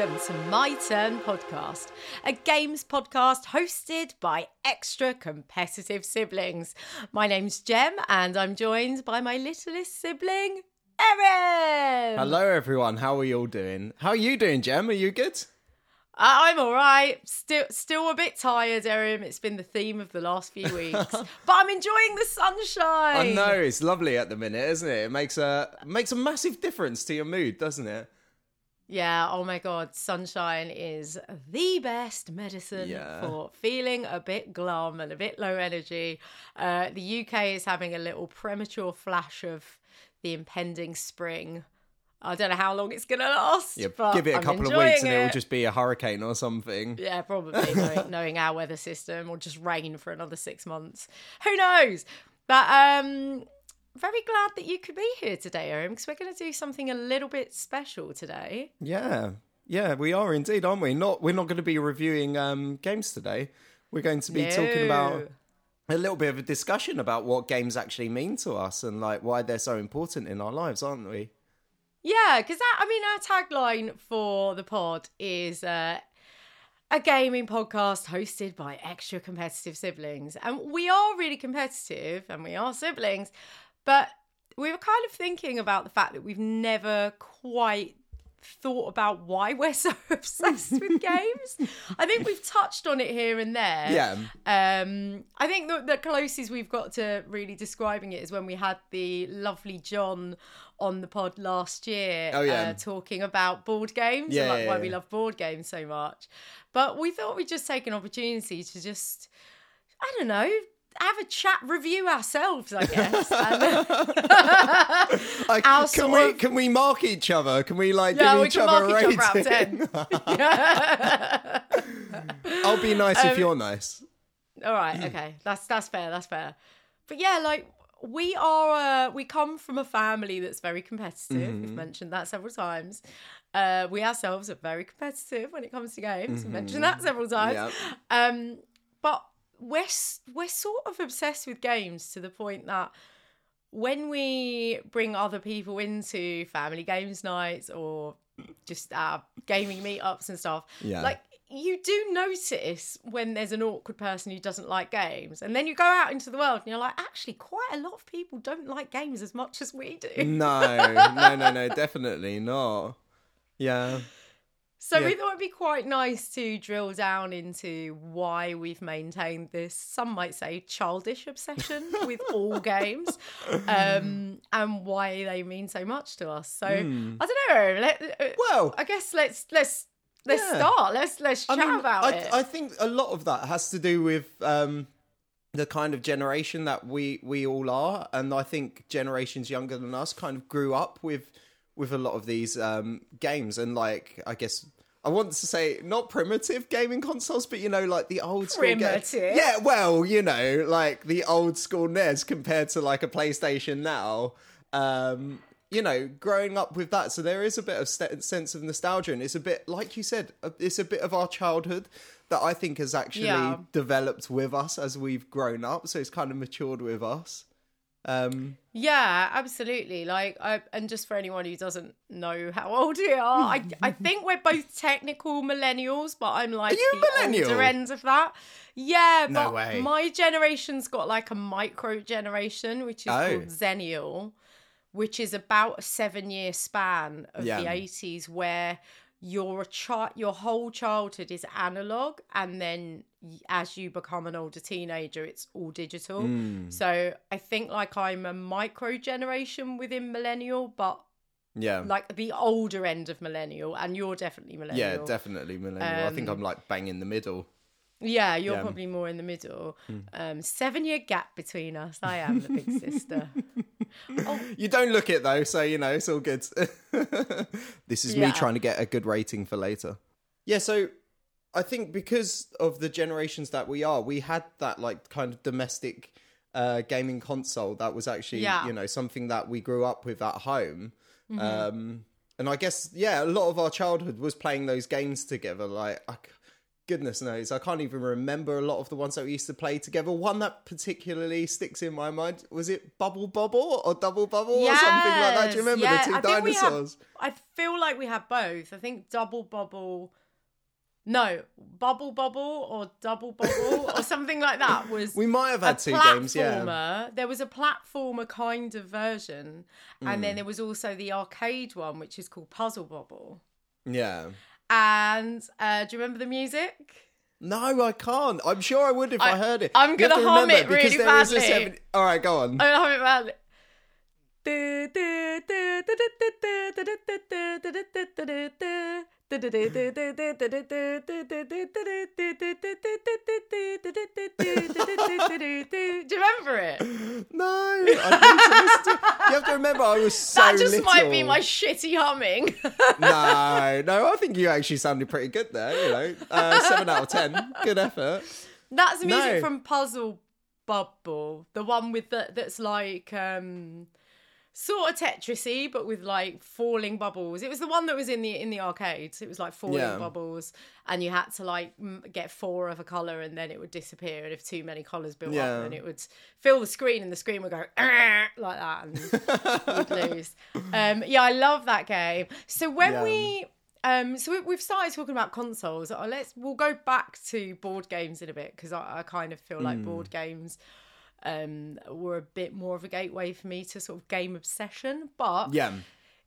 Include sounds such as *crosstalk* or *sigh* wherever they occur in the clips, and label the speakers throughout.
Speaker 1: welcome to My Turn Podcast, a games podcast hosted by extra competitive siblings. My name's Jem, and I'm joined by my littlest sibling, Erin.
Speaker 2: Hello, everyone. How are you all doing? How are you doing, Jem? Are you good?
Speaker 1: Uh, I'm all right. Still, still a bit tired, Erin. It's been the theme of the last few weeks, *laughs* but I'm enjoying the sunshine.
Speaker 2: I know it's lovely at the minute, isn't it? It makes a makes a massive difference to your mood, doesn't it?
Speaker 1: Yeah, oh my god, sunshine is the best medicine
Speaker 2: Yeah.
Speaker 1: for feeling a bit glum and a bit low energy. Uh, the UK is having a little premature flash of the impending spring. I don't know how long it's going to last.
Speaker 2: Yeah,
Speaker 1: but
Speaker 2: give it a
Speaker 1: I'm
Speaker 2: couple of weeks and it will just be a hurricane or something.
Speaker 1: Yeah, probably *laughs* knowing, knowing our weather system or just rain for another six months. Who knows? But um, very glad that you could be here today, Erin, because we're going to do something a little bit special today.
Speaker 2: Yeah, yeah, we are indeed, aren't we? Not we're not going to be reviewing um, games today. We're going to be talking about a little bit of a discussion about what games actually mean to us and like why they're so important in our lives, aren't we?
Speaker 1: Yeah, because I mean, our tagline for the pod is uh, a gaming podcast hosted by extra competitive siblings. And we are really competitive and we are siblings, but we were kind of thinking about the fact that we've never quite thought about why *laughs* we're so obsessed with *laughs* games. I think we've touched on it here and there.
Speaker 2: Yeah.
Speaker 1: Um, I think the, the closest we've got to really describing it is when we had the lovely John on the pod last year.
Speaker 2: Oh, yeah.
Speaker 1: uh, talking about board games
Speaker 2: Yeah,
Speaker 1: and like
Speaker 2: yeah,
Speaker 1: why
Speaker 2: yeah.
Speaker 1: we love board games so much. But we thought we'd just take an opportunity to just, I don't know, have a chat review ourselves, I guess. *laughs* And-
Speaker 2: can we
Speaker 1: of-
Speaker 2: can we mark each other? Can we like
Speaker 1: yeah,
Speaker 2: give
Speaker 1: we
Speaker 2: each
Speaker 1: can
Speaker 2: other
Speaker 1: mark
Speaker 2: a
Speaker 1: each other
Speaker 2: rating?
Speaker 1: of 10. *laughs* *laughs*
Speaker 2: I'll be nice
Speaker 1: Um,
Speaker 2: if you're nice.
Speaker 1: All right, *clears throat* okay, that's that's fair. That's fair. But yeah, like we are, uh, we come from a family that's very competitive. We've mentioned that several times. Uh, we ourselves are very competitive when it comes to games. We've mentioned that several times.
Speaker 2: Yep.
Speaker 1: Um, but we're we're sort of obsessed with games to the point that when we bring other people into family games nights or just our gaming meetups and stuff,
Speaker 2: Yeah.
Speaker 1: like you do notice when there's an awkward person who doesn't like games, and then you go out into the world and you're like, actually, quite a lot of people don't like games as much as we do.
Speaker 2: No, no, no, no, *laughs* definitely not. Yeah.
Speaker 1: So we thought it'd be quite nice to drill down into why we've maintained this, some might say, childish obsession with all *laughs* games, um, and why they mean so much to us. So I don't know. Let, uh.
Speaker 2: Well,
Speaker 1: I guess let's let's let's
Speaker 2: Yeah.
Speaker 1: start. Let's let's chat
Speaker 2: I mean,
Speaker 1: about
Speaker 2: I,
Speaker 1: it.
Speaker 2: I think a lot of that has to do with um, the kind of generation that we we all are, and I think generations younger than us kind of grew up with with a lot of these um, games, and like I guess. I want to say not primitive gaming consoles, but you know, like the old school. ga-
Speaker 1: Primitive?
Speaker 2: yeah, well, you know, like the old school NES compared to like a PlayStation now. Um, you know, growing up with that, so there is a bit of st- sense of nostalgia, and it's a bit, like you said, uh, it's a bit of our childhood that I think has actually
Speaker 1: Yeah.
Speaker 2: developed with us as we've grown up. So it's kind of matured with us. Um,
Speaker 1: Yeah, absolutely. Like, I, and just for anyone who doesn't know how old we are, I, hmm. I think we're both technical millennials, but I'm like
Speaker 2: Are you
Speaker 1: the
Speaker 2: millennial?
Speaker 1: older end of that. Yeah,
Speaker 2: No
Speaker 1: but
Speaker 2: way.
Speaker 1: my generation's got like a micro generation, which is
Speaker 2: Oh.
Speaker 1: called Xennial, which is about a seven year span of
Speaker 2: Yeah.
Speaker 1: the 80s where your child your whole childhood is analog and then as you become an older teenager it's all digital
Speaker 2: Hmm.
Speaker 1: so i think like i'm a micro generation within millennial but
Speaker 2: yeah.
Speaker 1: like the older end of millennial and you're definitely millennial
Speaker 2: yeah, definitely millennial. I think
Speaker 1: Um,
Speaker 2: I'm like bang in the middle.
Speaker 1: yeah you're
Speaker 2: Yeah.
Speaker 1: Probably more in the middle um seven year gap between us i am the big sister *laughs* oh
Speaker 2: You don't look it though, so you know it's all good. *laughs* this is me trying to get a good rating for later. Yeah, so I think because of the generations that we are, we had that like kind of domestic uh, gaming console that was actually
Speaker 1: Yeah.
Speaker 2: you know something that we grew up with at home.
Speaker 1: Mm-hmm.
Speaker 2: Um, and I guess yeah, a lot of our childhood was playing those games together. Like I goodness knows, I can't even remember a lot of the ones that we used to play together. One that particularly sticks in my mind was it Bubble Bubble or Double Bubble or something like that. Do you remember
Speaker 1: Yes,
Speaker 2: the two
Speaker 1: I think we had-
Speaker 2: dinosaurs?
Speaker 1: I feel like we had both. I think double bubble. No, bubble bubble or double bubble or something like that was
Speaker 2: We might have had two games, yeah.
Speaker 1: There was a platformer kind of version, and
Speaker 2: Hmm.
Speaker 1: then there was also the arcade one, which is called Puzzle Bobble.
Speaker 2: Yeah.
Speaker 1: And uh, do you remember the music?
Speaker 2: No, I can't. I'm sure I would if I,
Speaker 1: I-
Speaker 2: heard it.
Speaker 1: I'm gonna hum
Speaker 2: remember,
Speaker 1: it
Speaker 2: because
Speaker 1: really
Speaker 2: there is a
Speaker 1: badly.
Speaker 2: seven- All right, go on.
Speaker 1: I don't have it badly. Do you remember it?
Speaker 2: No, I need to listen to You have to remember, I was so
Speaker 1: That just
Speaker 2: little.
Speaker 1: might be my shitty humming. *laughs*
Speaker 2: no, no, I think you actually sounded pretty good there. You know, uh, seven out of ten, good effort.
Speaker 1: That's music
Speaker 2: No.
Speaker 1: from Puzzle Bobble, the one with the that's like um sort of Tetrisy, but with like falling bubbles. It was the one that was in the in the arcades. It was like falling
Speaker 2: Yeah.
Speaker 1: bubbles, and you had to like m- get four of a color, and then it would disappear. And if too many colors built
Speaker 2: Yeah.
Speaker 1: up, then it would fill the screen, and the screen would go like that, and *laughs* you'd lose. Um, yeah, I love that game. So when
Speaker 2: Yeah.
Speaker 1: we um, so we- we've started talking about consoles. Uh, Let's we'll go back to board games in a bit because I, I kind of feel like board games um, were a bit more of a gateway for me to sort of game obsession. But
Speaker 2: Yeah,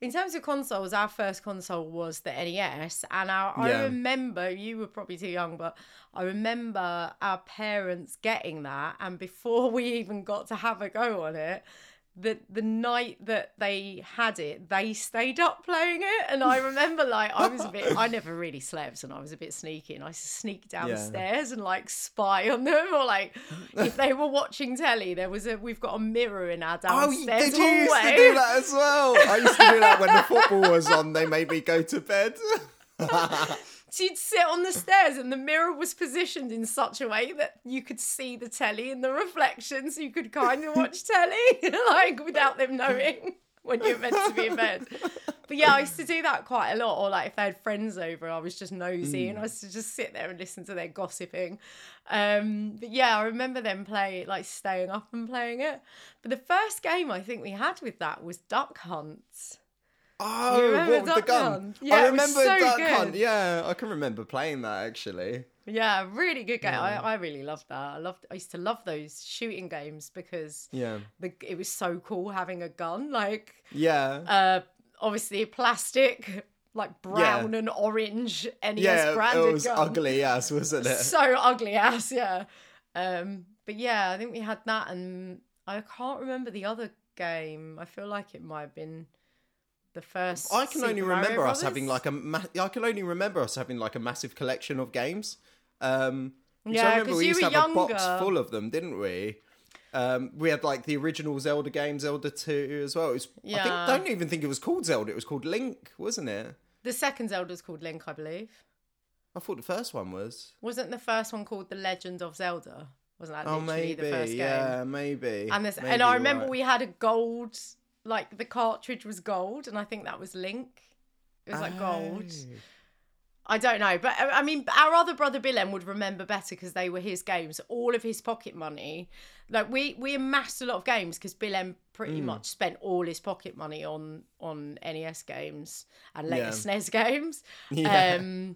Speaker 1: in terms of consoles, our first console was the NES, and our, I
Speaker 2: Yeah.
Speaker 1: remember you were probably too young, but I remember our parents getting that, and before *laughs* we even got to have a go on it. The, the night that they had it, they stayed up playing it, and I remember like I was a bit. I never really slept, and I was a bit sneaky, and I used to sneak downstairs and like spy on them, or like if they were watching telly, there was a. We've got a mirror in our downstairs
Speaker 2: Oh,
Speaker 1: downstairs
Speaker 2: did you used to do that as well? I used to do that when the football was on. They made me go to bed. *laughs*
Speaker 1: You'd sit on the stairs and the mirror was positioned in such a way that you could see the telly in the reflection so you could kind of watch telly *laughs* like without them knowing when you're meant to be in bed. But yeah, I used to do that quite a lot. Or like if they had friends over, I was just nosy and I used to just sit there and listen to their gossiping. Um, but yeah, I remember them play like staying up and playing it. But the first game I think we had with that was Duck Hunt.
Speaker 2: Oh, what the gun?
Speaker 1: Yeah,
Speaker 2: I remember
Speaker 1: so
Speaker 2: Duck
Speaker 1: good.
Speaker 2: Hunt. Yeah, I can remember playing that actually.
Speaker 1: Yeah, really good game. I, I really loved that. I loved. I used to love those shooting games because
Speaker 2: Yeah,
Speaker 1: the, it was so cool having a gun. Like,
Speaker 2: yeah,
Speaker 1: uh, obviously plastic, like brown and orange NES
Speaker 2: yeah.
Speaker 1: branded
Speaker 2: It was
Speaker 1: gun.
Speaker 2: ugly ass, wasn't it?
Speaker 1: So ugly ass, yeah. Um, but yeah, I think we had that, and I can't remember the other game. I feel like it might have been the first.
Speaker 2: I can
Speaker 1: Super
Speaker 2: only
Speaker 1: Mario
Speaker 2: remember us
Speaker 1: Brothers.
Speaker 2: having like a. Ma- I can only remember us having like a massive collection of games. Um,
Speaker 1: Yeah,
Speaker 2: I remember we
Speaker 1: you
Speaker 2: used to have a box full of them, didn't we? Um, we had like the original Zelda game, Zelda Two as well. It was, I
Speaker 1: Yeah.
Speaker 2: think, don't even think it was called Zelda. It was called Link, wasn't it?
Speaker 1: The second Zelda's called Link, I believe.
Speaker 2: I thought the first one was.
Speaker 1: Wasn't the first one called The Legend of Zelda? Wasn't that
Speaker 2: Oh,
Speaker 1: literally
Speaker 2: maybe.
Speaker 1: the first game?
Speaker 2: Yeah, maybe.
Speaker 1: And this,
Speaker 2: Maybe
Speaker 1: and I remember
Speaker 2: right.
Speaker 1: we had a gold, like the cartridge was gold, and I think that was Link. It was like gold.
Speaker 2: Oh.
Speaker 1: I don't know, but I mean, our other brother Bilem would remember better because they were his games. All of his pocket money, like we we amassed a lot of games because Bilem pretty
Speaker 2: Hmm.
Speaker 1: much spent all his pocket money on on NES games and later
Speaker 2: Yeah.
Speaker 1: SNES games. *laughs*
Speaker 2: Yeah.
Speaker 1: Um,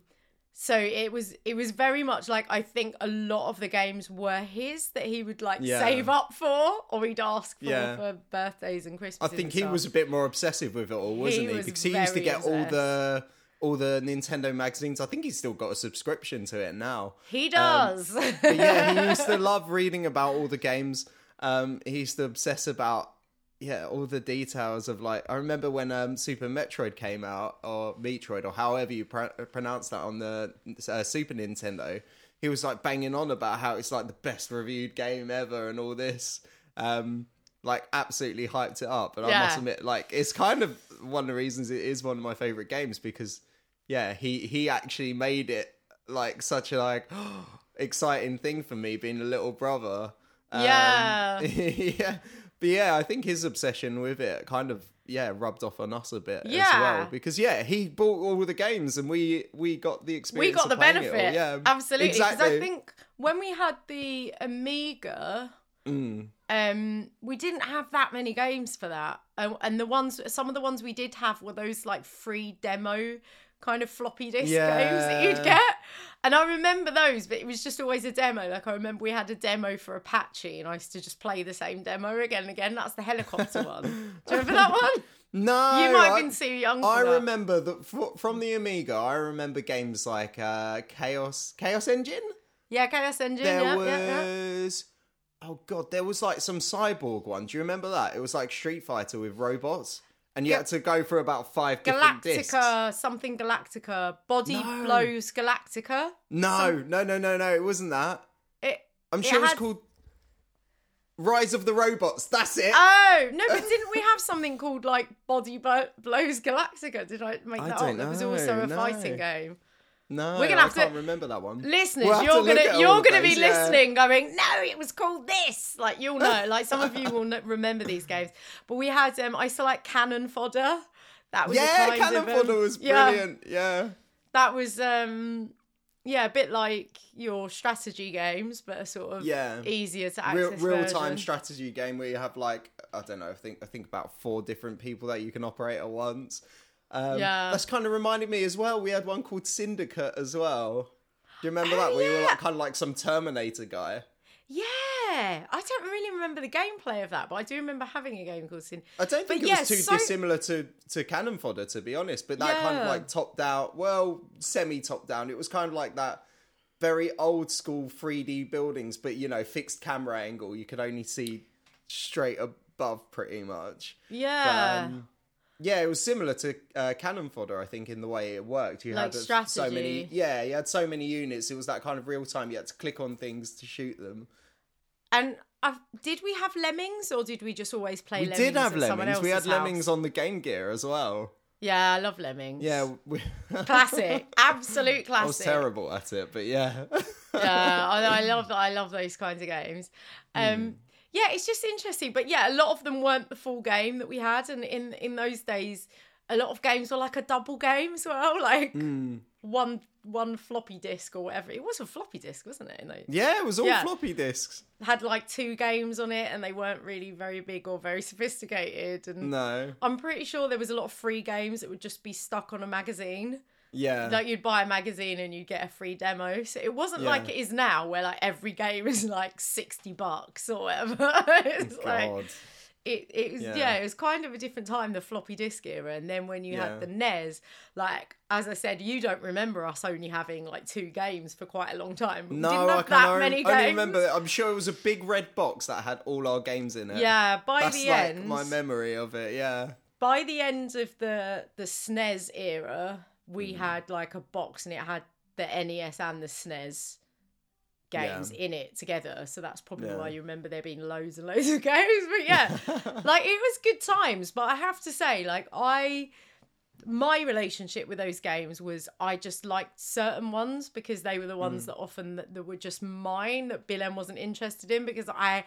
Speaker 1: so it was it was very much like I think a lot of the games were his that he would like
Speaker 2: Yeah.
Speaker 1: save up for or he'd ask for
Speaker 2: Yeah.
Speaker 1: for birthdays and Christmas.
Speaker 2: I think he was a bit more obsessive with it all, wasn't he?
Speaker 1: was
Speaker 2: Because he used to get all the all the Nintendo magazines. I think he's still got a subscription to it now.
Speaker 1: He does.
Speaker 2: But yeah, he used to *laughs* love reading about all the games. Um, he used to obsess about yeah all the details of like. I remember when um, Super Metroid came out, or Metroid, or however you pr- pronounce that on the uh, Super Nintendo. He was like banging on about how it's like the best reviewed game ever and all this. Um, like absolutely hyped it up, and I must admit, like it's kind of one of the reasons it is one of my favorite games because yeah, he he actually made it like such a like *gasps* exciting thing for me being a little brother. Um,
Speaker 1: Yeah. *laughs*
Speaker 2: yeah. But yeah, I think his obsession with it kind of yeah rubbed off on us a bit as well because yeah he bought all the games and we we got the experience.
Speaker 1: we
Speaker 2: got
Speaker 1: the benefit.
Speaker 2: Yeah,
Speaker 1: absolutely. Because
Speaker 2: exactly.
Speaker 1: I think when we had the Amiga,
Speaker 2: Mm.
Speaker 1: um, we didn't have that many games for that, and, and the ones, some of the ones we did have were those like free demo kind of floppy disk games that you'd get. And I remember those, but it was just always a demo. Like I remember we had a demo for Apache, and I used to just play the same demo again and again. That's the helicopter one. Do you *laughs* remember that one?
Speaker 2: No,
Speaker 1: You might have
Speaker 2: I-
Speaker 1: been too young. For
Speaker 2: I
Speaker 1: that.
Speaker 2: remember that from the Amiga. I remember games like uh, Chaos Chaos Engine.
Speaker 1: Yeah, Chaos Engine.
Speaker 2: There
Speaker 1: yeah,
Speaker 2: was
Speaker 1: yeah, yeah.
Speaker 2: oh god, there was like some cyborg one. Do you remember that? It was like Street Fighter with robots, and you
Speaker 1: Ga-
Speaker 2: had to go for about five different discs.
Speaker 1: Galactica, something Galactica, Body
Speaker 2: No.
Speaker 1: Blows Galactica.
Speaker 2: No, no, no, no, no. It wasn't that.
Speaker 1: It.
Speaker 2: I'm
Speaker 1: It
Speaker 2: sure it was called Rise of the Robots. That's it.
Speaker 1: Oh no, *laughs* but didn't we have something called like Body Blo- Blows Galactica? Did I make
Speaker 2: I
Speaker 1: that
Speaker 2: don't
Speaker 1: up? It was also a
Speaker 2: no.
Speaker 1: fighting game.
Speaker 2: No,
Speaker 1: we're gonna
Speaker 2: I
Speaker 1: have to-
Speaker 2: can't remember that one.
Speaker 1: Listeners,
Speaker 2: We'll
Speaker 1: you're
Speaker 2: to
Speaker 1: gonna you're gonna be
Speaker 2: yeah.
Speaker 1: listening, going, no, it was called this. Like you'll know, like some of you will kn- remember these games. But we had um, I to like Cannon Fodder. That was a
Speaker 2: Yeah,
Speaker 1: kind
Speaker 2: Cannon
Speaker 1: of, um,
Speaker 2: Fodder was brilliant. Yeah.
Speaker 1: that was um yeah a bit like your strategy games but a sort of
Speaker 2: Yeah.
Speaker 1: easier to access
Speaker 2: real time strategy game where you have like I don't know I think I think about four different people that you can operate at once. Um,
Speaker 1: Yeah.
Speaker 2: that's kind of reminded me as well. We had one called Syndicate as well. Do you remember
Speaker 1: Oh,
Speaker 2: that? Where you were like kind of like some Terminator guy.
Speaker 1: yeah i don't really remember the gameplay of that but i do remember having a game called sin
Speaker 2: I don't think
Speaker 1: But
Speaker 2: it
Speaker 1: yeah,
Speaker 2: was too
Speaker 1: so-
Speaker 2: dissimilar to to Cannon Fodder, to be honest. But that kind of like top down, well, semi top down. It was kind of like that very old school 3D buildings, but you know, fixed camera angle. You could only see straight above, pretty much.
Speaker 1: yeah
Speaker 2: Um, yeah, it was similar to uh, Cannon Fodder, I think, in the way it worked. You
Speaker 1: Like
Speaker 2: had a- so many, yeah, you had so many units. It was that kind of real time. You had to click on things to shoot them.
Speaker 1: and did we have lemmings or did we just always play
Speaker 2: We
Speaker 1: lemmings
Speaker 2: did have lemmings. We had
Speaker 1: house?
Speaker 2: lemmings on the Game Gear as well.
Speaker 1: yeah i love lemmings
Speaker 2: Yeah, we, *laughs*
Speaker 1: classic absolute classic
Speaker 2: I was terrible at it, but yeah.
Speaker 1: yeah, *laughs* I, I love I love those kinds of games. Um, yeah, it's just interesting, but yeah, a lot of them weren't the full game that we had, and in in those days, a lot of games were like a double game as well, *laughs* like
Speaker 2: Hmm.
Speaker 1: one one floppy disk or whatever. It was a floppy disk, wasn't it? They
Speaker 2: Yeah, it was all
Speaker 1: Yeah.
Speaker 2: floppy disks.
Speaker 1: had like two games on it, and they weren't really very big or very *laughs* sophisticated. And
Speaker 2: No.
Speaker 1: I'm pretty sure there was a lot of free games that would just be stuck on a magazine.
Speaker 2: Yeah.
Speaker 1: Like you'd buy a magazine and you'd get a free demo. So it wasn't
Speaker 2: Yeah.
Speaker 1: like it is now, where like every game is like sixty bucks or whatever. *laughs* it's oh, like
Speaker 2: God.
Speaker 1: it, it was
Speaker 2: Yeah.
Speaker 1: yeah. it was kind of a different time, the floppy disk era, and then when you
Speaker 2: Yeah.
Speaker 1: had the NES, like as I said, you don't remember us only having like two games for quite a long time. We
Speaker 2: No,
Speaker 1: didn't have
Speaker 2: I can
Speaker 1: that
Speaker 2: only,
Speaker 1: many
Speaker 2: only
Speaker 1: games.
Speaker 2: remember. I'm sure it was a big red box that had all our games in it.
Speaker 1: Yeah, by the end.
Speaker 2: That's
Speaker 1: the
Speaker 2: like
Speaker 1: end,
Speaker 2: my memory of it. Yeah.
Speaker 1: by the end of the the SNES era, we
Speaker 2: Mm.
Speaker 1: had like a box and it had the NES and the SNES games in it together. So that's probably
Speaker 2: Yeah.
Speaker 1: why you remember there being loads and loads *laughs* of games. But yeah, *laughs* like it was good times. But I have to say, like I my relationship with those games was I just liked certain ones because they were the ones that often that, that were just mine that Bill M wasn't interested in because I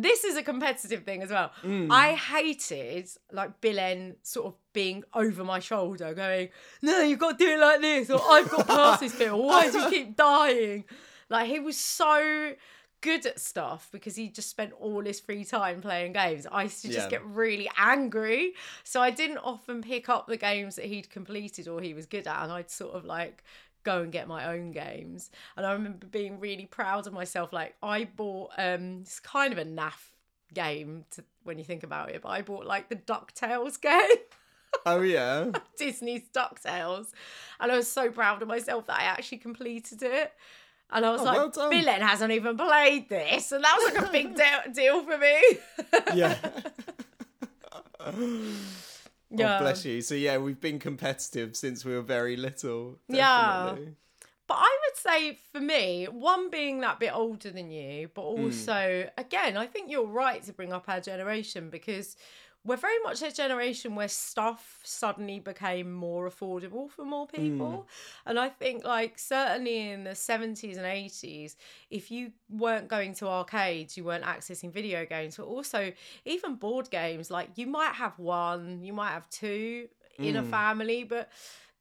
Speaker 1: this is a competitive thing as well. Mm. I hated like Bill N sort of being over my shoulder going, No, you've got to do it like this, or I've got past this bit, or why do you keep *laughs* dying? Like he was so good at stuff because he just spent all his free time playing games. I used to just
Speaker 2: Yeah.
Speaker 1: get really angry. So I didn't often pick up the games that he'd completed or he was good at, and I'd sort of like go and get my own games. And I remember being really proud of myself. Like I bought um it's kind of a naff game to, when you think about it, but I bought like the DuckTales *laughs* game.
Speaker 2: Oh yeah. *laughs*
Speaker 1: Disney's DuckTales. And I was so proud of myself that I actually completed it. And I was
Speaker 2: Oh,
Speaker 1: like,
Speaker 2: well done.
Speaker 1: Billen hasn't even played this. And that was like a big *laughs* deal, deal for me.
Speaker 2: yeah.
Speaker 1: Yeah.
Speaker 2: Oh, bless you. So yeah, we've been competitive since we were very little.
Speaker 1: Yeah. But I would say for me, one being that bit older than you, but
Speaker 2: Hmm.
Speaker 1: also, again, I think you're right to bring up our generation because we're very much a generation where stuff suddenly became more affordable for more hmm. people. And I think, like, certainly in the 70s and 80s, if you weren't going to arcades, you weren't accessing video games, but also even board games, like, you might have one, you might have two in a hmm. family, but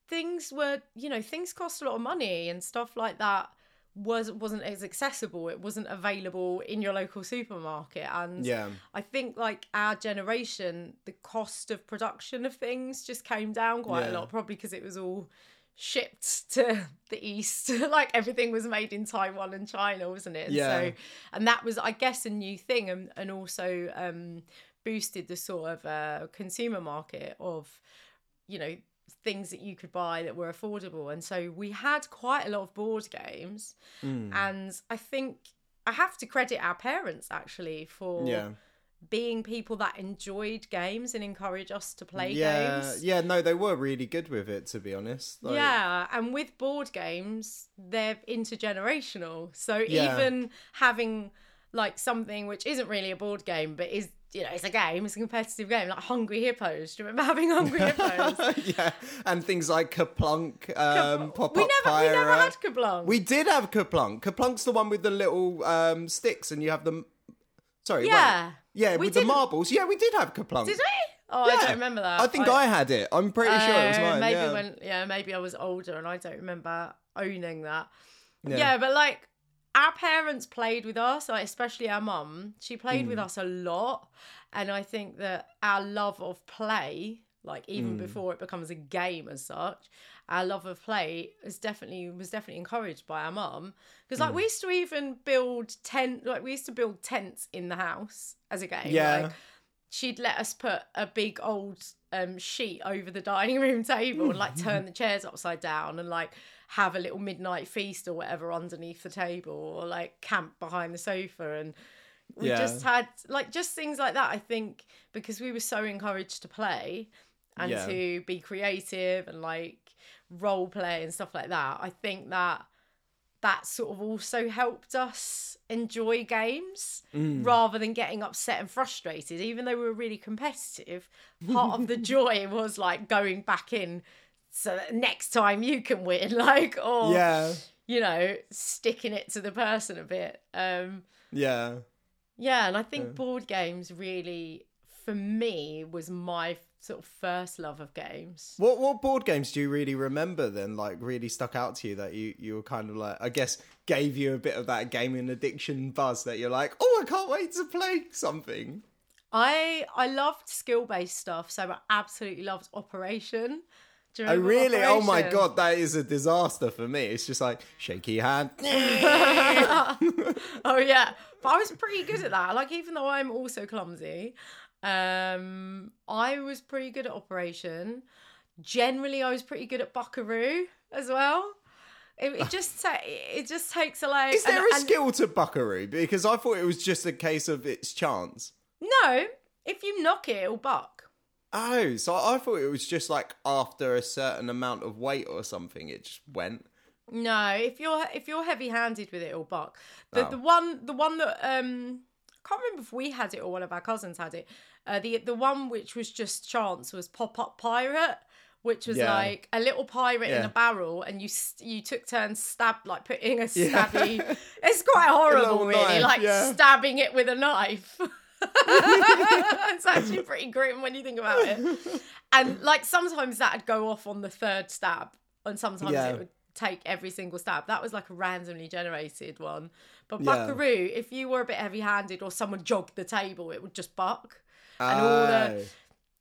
Speaker 1: things were, you know, things cost a lot of money and stuff like that was wasn't as accessible it wasn't available in your local supermarket and
Speaker 2: Yeah.
Speaker 1: I think like our generation, the cost of production of things just came down quite a lot, probably because it was all shipped to the east. *laughs* like everything was made in Taiwan and China, wasn't it? And
Speaker 2: Yeah.
Speaker 1: So, and that was, I guess, a new thing, and and also um, boosted the sort of uh, consumer market of, you know. Things that you could buy that were affordable, and so we had quite a lot of board games,
Speaker 2: Mm.
Speaker 1: and I think I have to credit our parents actually for
Speaker 2: Yeah.
Speaker 1: being people that enjoyed games and encourage us to play
Speaker 2: Yeah.
Speaker 1: games.
Speaker 2: Yeah. No, they were really good with it, to be honest. Like,
Speaker 1: yeah, and with board games, they're intergenerational. So
Speaker 2: Yeah.
Speaker 1: even having like something which isn't really a board game, but is you know, it's a game, it's a competitive game, like Hungry Hippos. Do you remember having Hungry *laughs* Hippos?
Speaker 2: yeah, and things like KerPlunk, um, Pop
Speaker 1: we
Speaker 2: Up
Speaker 1: never, we never had Kablung.
Speaker 2: We did have KerPlunk. KerPlunk's the one with the little um, sticks, and you have them. Sorry, wait.
Speaker 1: yeah.
Speaker 2: yeah,
Speaker 1: We
Speaker 2: with the
Speaker 1: didn't-
Speaker 2: marbles. Yeah, we did have KerPlunk.
Speaker 1: Did we? Oh, I don't remember that.
Speaker 2: I think I, had it. I'm pretty sure it was
Speaker 1: Uh,
Speaker 2: mine.
Speaker 1: Maybe
Speaker 2: yeah.
Speaker 1: when yeah, maybe I was older and I don't remember owning that.
Speaker 2: Yeah.
Speaker 1: Yeah, but like our parents played with us, like especially our mum. She played
Speaker 2: Mm.
Speaker 1: with us a lot, and I think that our love of play, like even
Speaker 2: Mm.
Speaker 1: before it becomes a game as such, our love of play is definitely was definitely encouraged by our mum because
Speaker 2: Mm.
Speaker 1: like we used to even build tent like we used to build tents in the house as a game.
Speaker 2: Yeah.
Speaker 1: Like, she'd let us put a big old um, sheet over the dining room table and like turn *laughs* the chairs upside down and like have a little midnight feast or whatever underneath the table or like camp behind the sofa and we
Speaker 2: Yeah.
Speaker 1: just had like just things like that i think because we were so encouraged to play and
Speaker 2: Yeah.
Speaker 1: to be creative and like role play and stuff like that i think that that sort of also helped us enjoy games
Speaker 2: Mm.
Speaker 1: rather than getting upset and frustrated even though we were really competitive part of the *laughs* joy was like going back in so that next time you can win *laughs* like or
Speaker 2: Yeah,
Speaker 1: you know sticking it to the person a bit um
Speaker 2: yeah.
Speaker 1: yeah and i think board games really for me was my sort of first love of games
Speaker 2: What what board games do you really remember then? Like really stuck out to you that you you were kind of like I guess gave you a bit of that gaming addiction buzz that you're like, oh, I can't wait to play something.
Speaker 1: i i loved skill-based stuff so i absolutely loved operation
Speaker 2: Oh
Speaker 1: remember
Speaker 2: really? Oh my god, that is a disaster for me. It's just like shaky hand. *laughs* *laughs*
Speaker 1: oh yeah but i was pretty good at that like even though i'm also clumsy um i was pretty good at operation generally i was pretty good at buckaroo as well it, it just ta- it just takes a like
Speaker 2: Is there
Speaker 1: and-
Speaker 2: a
Speaker 1: and-
Speaker 2: skill to Buckaroo? Because I thought it was just a case of its chance.
Speaker 1: no if you knock it it'll buck
Speaker 2: Oh, so I thought it was just like after a certain amount of weight or something, it just went.
Speaker 1: no if you're if you're heavy handed with it it'll buck the
Speaker 2: Oh.
Speaker 1: the one the one that um I can't remember if we had it or one of our cousins had it. Uh, the the one which was just chance was pop up pirate, which was
Speaker 2: Yeah.
Speaker 1: like a little pirate in a barrel, and you st- you took turns stab like putting a
Speaker 2: Yeah.
Speaker 1: stabby. It's quite *laughs* horrible, really,
Speaker 2: knife,
Speaker 1: like
Speaker 2: yeah.
Speaker 1: stabbing it with a knife. *laughs* it's actually pretty grim when you think about it. *laughs* And like sometimes that'd go off on the third stab, and sometimes
Speaker 2: Yeah.
Speaker 1: it would take every single stab. That was like a randomly generated one. But
Speaker 2: Yeah.
Speaker 1: Buckaroo, if you were a bit heavy handed or someone jogged the table, it would just buck. And all the
Speaker 2: Oh.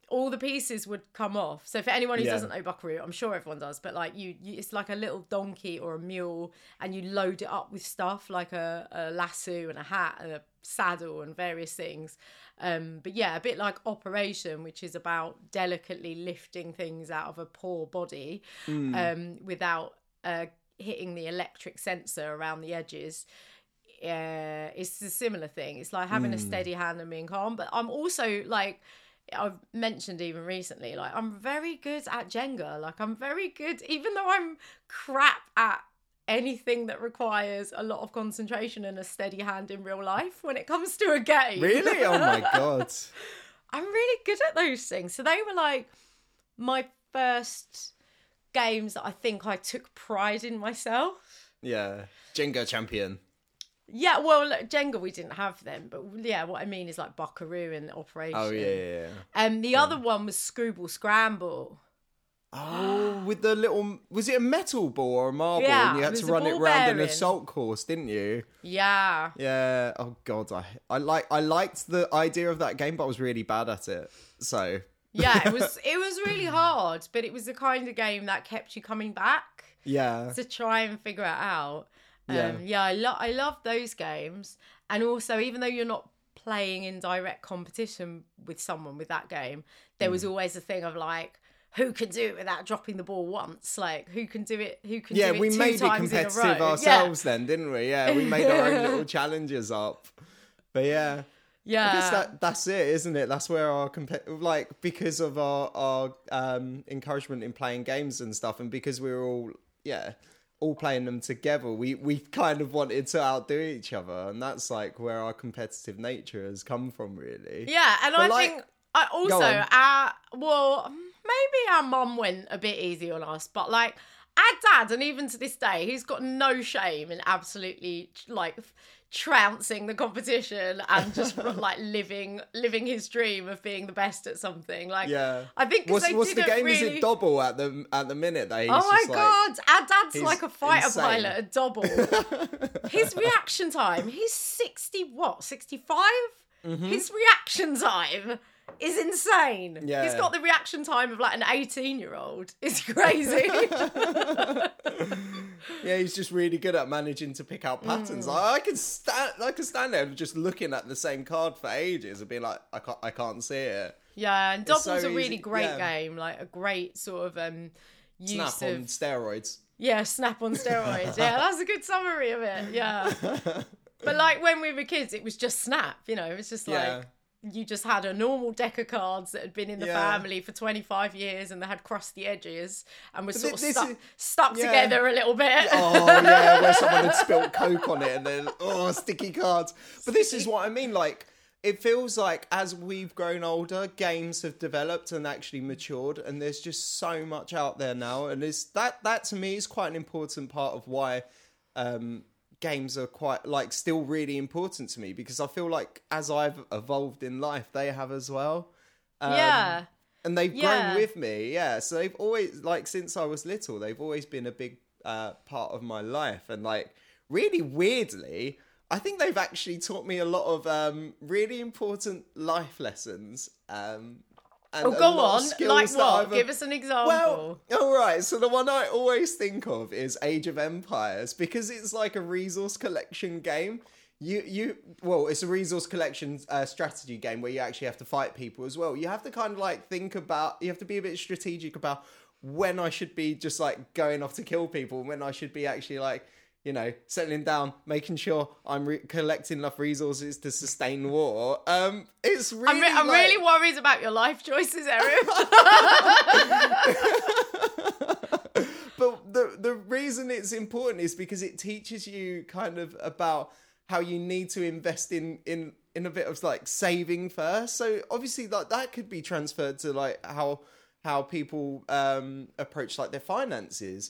Speaker 1: All the pieces would come off. So for anyone who
Speaker 2: Yeah.
Speaker 1: doesn't know Buckaroo, I'm sure everyone does, but like you, you it's like a little donkey or a mule and you load it up with stuff like a, a lasso and a hat and a saddle and various things. Um, but yeah, a bit like Operation, which is about delicately lifting things out of a poor body
Speaker 2: Hmm.
Speaker 1: um, without uh, hitting the electric sensor around the edges. Uh, it's a similar thing. It's like having a steady hand and being calm. But I'm also like, I've mentioned even recently, like I'm very good at Jenga. Like I'm very good, even though I'm crap at anything that requires a lot of concentration and a steady hand in real life when it comes to a game.
Speaker 2: Really? Oh my *laughs* god.
Speaker 1: I'm really good at those things. So they were like my first games that I think I took pride in myself.
Speaker 2: Yeah. Jenga champion.
Speaker 1: Yeah, well, look, Jenga we didn't have them, but yeah, what I mean is like Buckaroo and Operation.
Speaker 2: Oh yeah, yeah, yeah.
Speaker 1: And the other one was Screwball Scramble.
Speaker 2: Oh, *gasps* with the little was it a metal ball or a marble?
Speaker 1: Yeah,
Speaker 2: and you had to run it
Speaker 1: ball
Speaker 2: round an assault course, didn't you?
Speaker 1: Yeah.
Speaker 2: Yeah. Oh god, I I like I liked the idea of that game, but I was really bad at it. So
Speaker 1: Yeah, it *laughs* was it was really hard, but it was the kind of game that kept you coming back
Speaker 2: yeah,
Speaker 1: to try and figure it out.
Speaker 2: Yeah.
Speaker 1: Um, yeah, I love I love those games, and also even though you're not playing in direct competition with someone with that game, there
Speaker 2: Mm.
Speaker 1: was always a thing of like. Who can do it without dropping the ball once? Like who can do it? Who can
Speaker 2: yeah.
Speaker 1: do it
Speaker 2: We
Speaker 1: two
Speaker 2: made it
Speaker 1: times a
Speaker 2: competitive ourselves then, didn't we? Yeah, we made our own little *laughs* challenges up. But yeah.
Speaker 1: Yeah,
Speaker 2: I guess
Speaker 1: yeah.
Speaker 2: that that's it, isn't it? That's where our comp- like because of our our um encouragement in playing games and stuff, and because we were all yeah all playing them together, we we kind of wanted to outdo each other, and that's like where our competitive nature has come from, really.
Speaker 1: Yeah, and
Speaker 2: But,
Speaker 1: I
Speaker 2: like-
Speaker 1: think I also our well maybe our mum went a bit easy on us, but like our dad, and even to this day, he's got no shame in absolutely like trouncing the competition and just *laughs* like living living his dream of being the best at something. Like
Speaker 2: Yeah.
Speaker 1: I think
Speaker 2: What's,
Speaker 1: they
Speaker 2: what's the game? Is
Speaker 1: really-
Speaker 2: it Dobble at the at the minute? That he's
Speaker 1: Oh my
Speaker 2: just like,
Speaker 1: god, our dad's like a fighter
Speaker 2: insane.
Speaker 1: pilot at Dobble. *laughs* His reaction time, he's 60 what, 65? Mm-hmm. His reaction time is insane.
Speaker 2: Yeah.
Speaker 1: He's got the reaction time of like an 18 year old. It's crazy. *laughs*
Speaker 2: Yeah, he's just really good at managing to pick out
Speaker 1: Mm.
Speaker 2: patterns. Like, I can stand, I can stand there just looking at the same card for ages and be like, I can't, I can't see it.
Speaker 1: yeah, and Dobble's
Speaker 2: so
Speaker 1: a really
Speaker 2: easy-
Speaker 1: great
Speaker 2: yeah.
Speaker 1: game, like a great sort of um use
Speaker 2: Snap on
Speaker 1: of
Speaker 2: steroids.
Speaker 1: Yeah, snap on steroids. yeah, that's a good summary of it. Yeah. *laughs* But like when we were kids, it was just snap, you know, it was just like
Speaker 2: Yeah.
Speaker 1: You just had a normal deck of cards that had been in the
Speaker 2: Yeah.
Speaker 1: family for 25 years and they had crusty edges and were sort of stuck,
Speaker 2: is-
Speaker 1: stuck
Speaker 2: yeah.
Speaker 1: together a little bit.
Speaker 2: Oh yeah, where *laughs* someone had spilt coke on it and then oh sticky cards. But this is what I mean. Like it feels like as we've grown older, games have developed and actually matured, and there's just so much out there now. And it's that that to me is quite an important part of why um, games are quite like still really important to me because I feel like as I've evolved in life, they have as well. Um,
Speaker 1: yeah.
Speaker 2: and they've
Speaker 1: Yeah.
Speaker 2: grown with me yeah so they've always like since i was little they've always been a big uh, part of my life and like really weirdly i think they've actually taught me a lot of um, really important life lessons um, and
Speaker 1: Oh, go on. Like
Speaker 2: that
Speaker 1: what?
Speaker 2: I've-
Speaker 1: Give us an example.
Speaker 2: well, all right. So the one I always think of is Age of Empires because it's like a resource collection game. You you well, it's a resource collection uh, strategy game where you actually have to fight people as well. You have to kind of like think about. You have to be a bit strategic about when I should be just like going off to kill people, and when I should be actually like. You know, settling down, making sure I'm re- collecting enough resources to sustain war. Um, it's really.
Speaker 1: I'm, re- I'm
Speaker 2: like-
Speaker 1: really worried about your life choices, Erin. *laughs*
Speaker 2: but the the reason it's important is because it teaches you kind of about how you need to invest in in in a bit of like saving first. So obviously like that could be transferred to like how how people um approach like their finances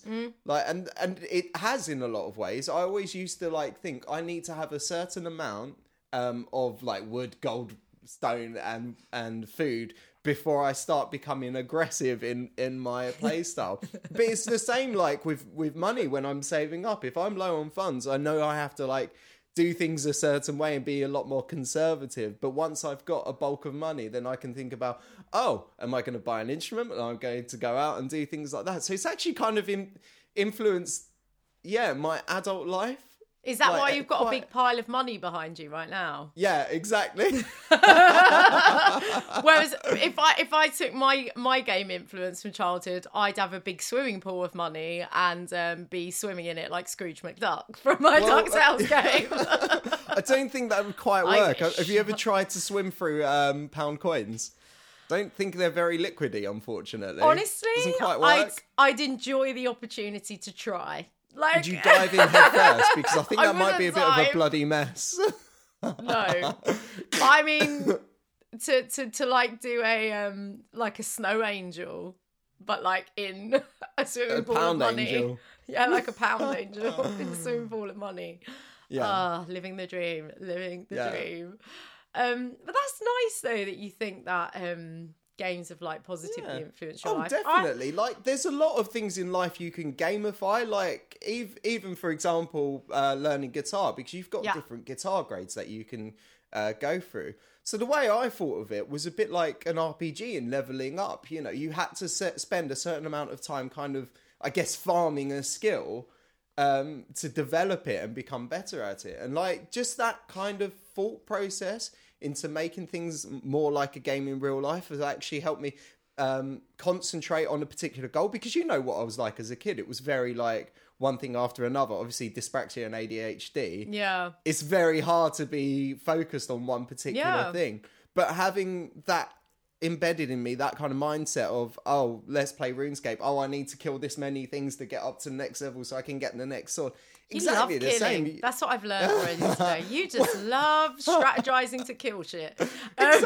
Speaker 2: like and and it has in a lot of ways i always used to like think i need to have a certain amount um of like wood gold stone and and food before I start becoming aggressive in in my *laughs* play style. but it's the same like with with money when I'm saving up. If I'm low on funds, I know I have to like do things a certain way and be a lot more conservative. But once I've got a bulk of money, then I can think about, oh, am I going to buy an instrument? And I'm going to go out and do things like that. So it's actually kind of in, influenced, yeah, my adult life.
Speaker 1: Is that
Speaker 2: Like,
Speaker 1: why you've got a big pile of money behind you right now?
Speaker 2: Yeah, exactly. *laughs* *laughs*
Speaker 1: Whereas if I if I took my my game influence from childhood, I'd have a big swimming pool of money and um, be swimming in it like Scrooge McDuck *laughs* from my
Speaker 2: Well,
Speaker 1: Ducktales game.
Speaker 2: I don't think that would quite work. Have you ever tried to swim through um, pound coins? Don't think they're very liquidy, unfortunately.
Speaker 1: Honestly,
Speaker 2: quite
Speaker 1: I'd. I'd enjoy the opportunity to try. Like
Speaker 2: Did you dive in head first? Because I *laughs* think
Speaker 1: I
Speaker 2: that might be a
Speaker 1: wouldn't
Speaker 2: bit of a bloody mess.
Speaker 1: no, I mean to to to like do a um like a snow angel, but like in *laughs* a swimming
Speaker 2: A
Speaker 1: pool of money.
Speaker 2: angel. *laughs*
Speaker 1: Yeah, like a pound angel in a swimming pool of money.
Speaker 2: Yeah.
Speaker 1: Ah, living the dream, living the
Speaker 2: Yeah.
Speaker 1: dream. Um, but that's nice though that you think that um games have like positively
Speaker 2: Yeah.
Speaker 1: influenced your
Speaker 2: Oh,
Speaker 1: life. I-
Speaker 2: definitely. Like, there's a lot of things in life you can gamify. Like, ev- even for example, uh, learning guitar because you've got
Speaker 1: Yeah.
Speaker 2: different guitar grades that you can uh, go through. So the way I thought of it was a bit like an RPG in leveling up. You know, you had to set, spend a certain amount of time, kind of, I guess, farming a skill um, to develop it and become better at it. And like just that kind of thought process into making things more like a game in real life has actually helped me um, concentrate on a particular goal because you know what I was like as a kid. It was very like one thing after another. Obviously, dyspraxia and ADHD.
Speaker 1: yeah,
Speaker 2: It's very hard to be focused on one particular
Speaker 1: Yeah.
Speaker 2: thing. But having that embedded in me, that kind of mindset of, oh, let's play RuneScape. Oh, I need to kill this many things to get up to the next level so I can get the next sword.
Speaker 1: You
Speaker 2: exactly
Speaker 1: love
Speaker 2: the
Speaker 1: killing.
Speaker 2: same.
Speaker 1: That's what I've learned *laughs* already today. You *laughs* just love strategizing to kill shit. *laughs* Um,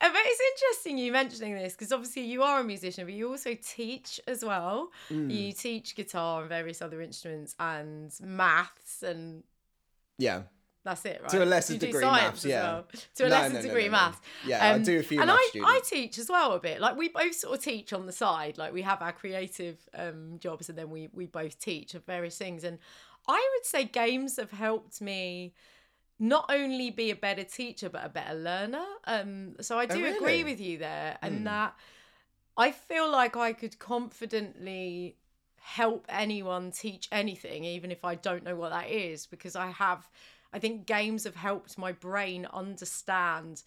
Speaker 1: Uh, but it's interesting you mentioning this because obviously you are a musician, but you also teach as well.
Speaker 2: Mm.
Speaker 1: You teach guitar and various other instruments and maths, and
Speaker 2: Yeah.
Speaker 1: That's it, right?
Speaker 2: To a lesser degree, maths, yeah.
Speaker 1: well. *laughs* To a
Speaker 2: No,
Speaker 1: lesser
Speaker 2: no, no,
Speaker 1: degree, maths.
Speaker 2: Yeah, I do a few
Speaker 1: and I, I teach as well a bit. Like we both sort of teach on the side. Like we have our creative um, jobs, and then we we both teach of various things. And I would say games have helped me not only be a better teacher but a better learner. Um, so I do
Speaker 2: really?
Speaker 1: agree with you there, and
Speaker 2: Hmm.
Speaker 1: that I feel like I could confidently help anyone teach anything, even if I don't know what that is, because I have. I think games have helped my brain understand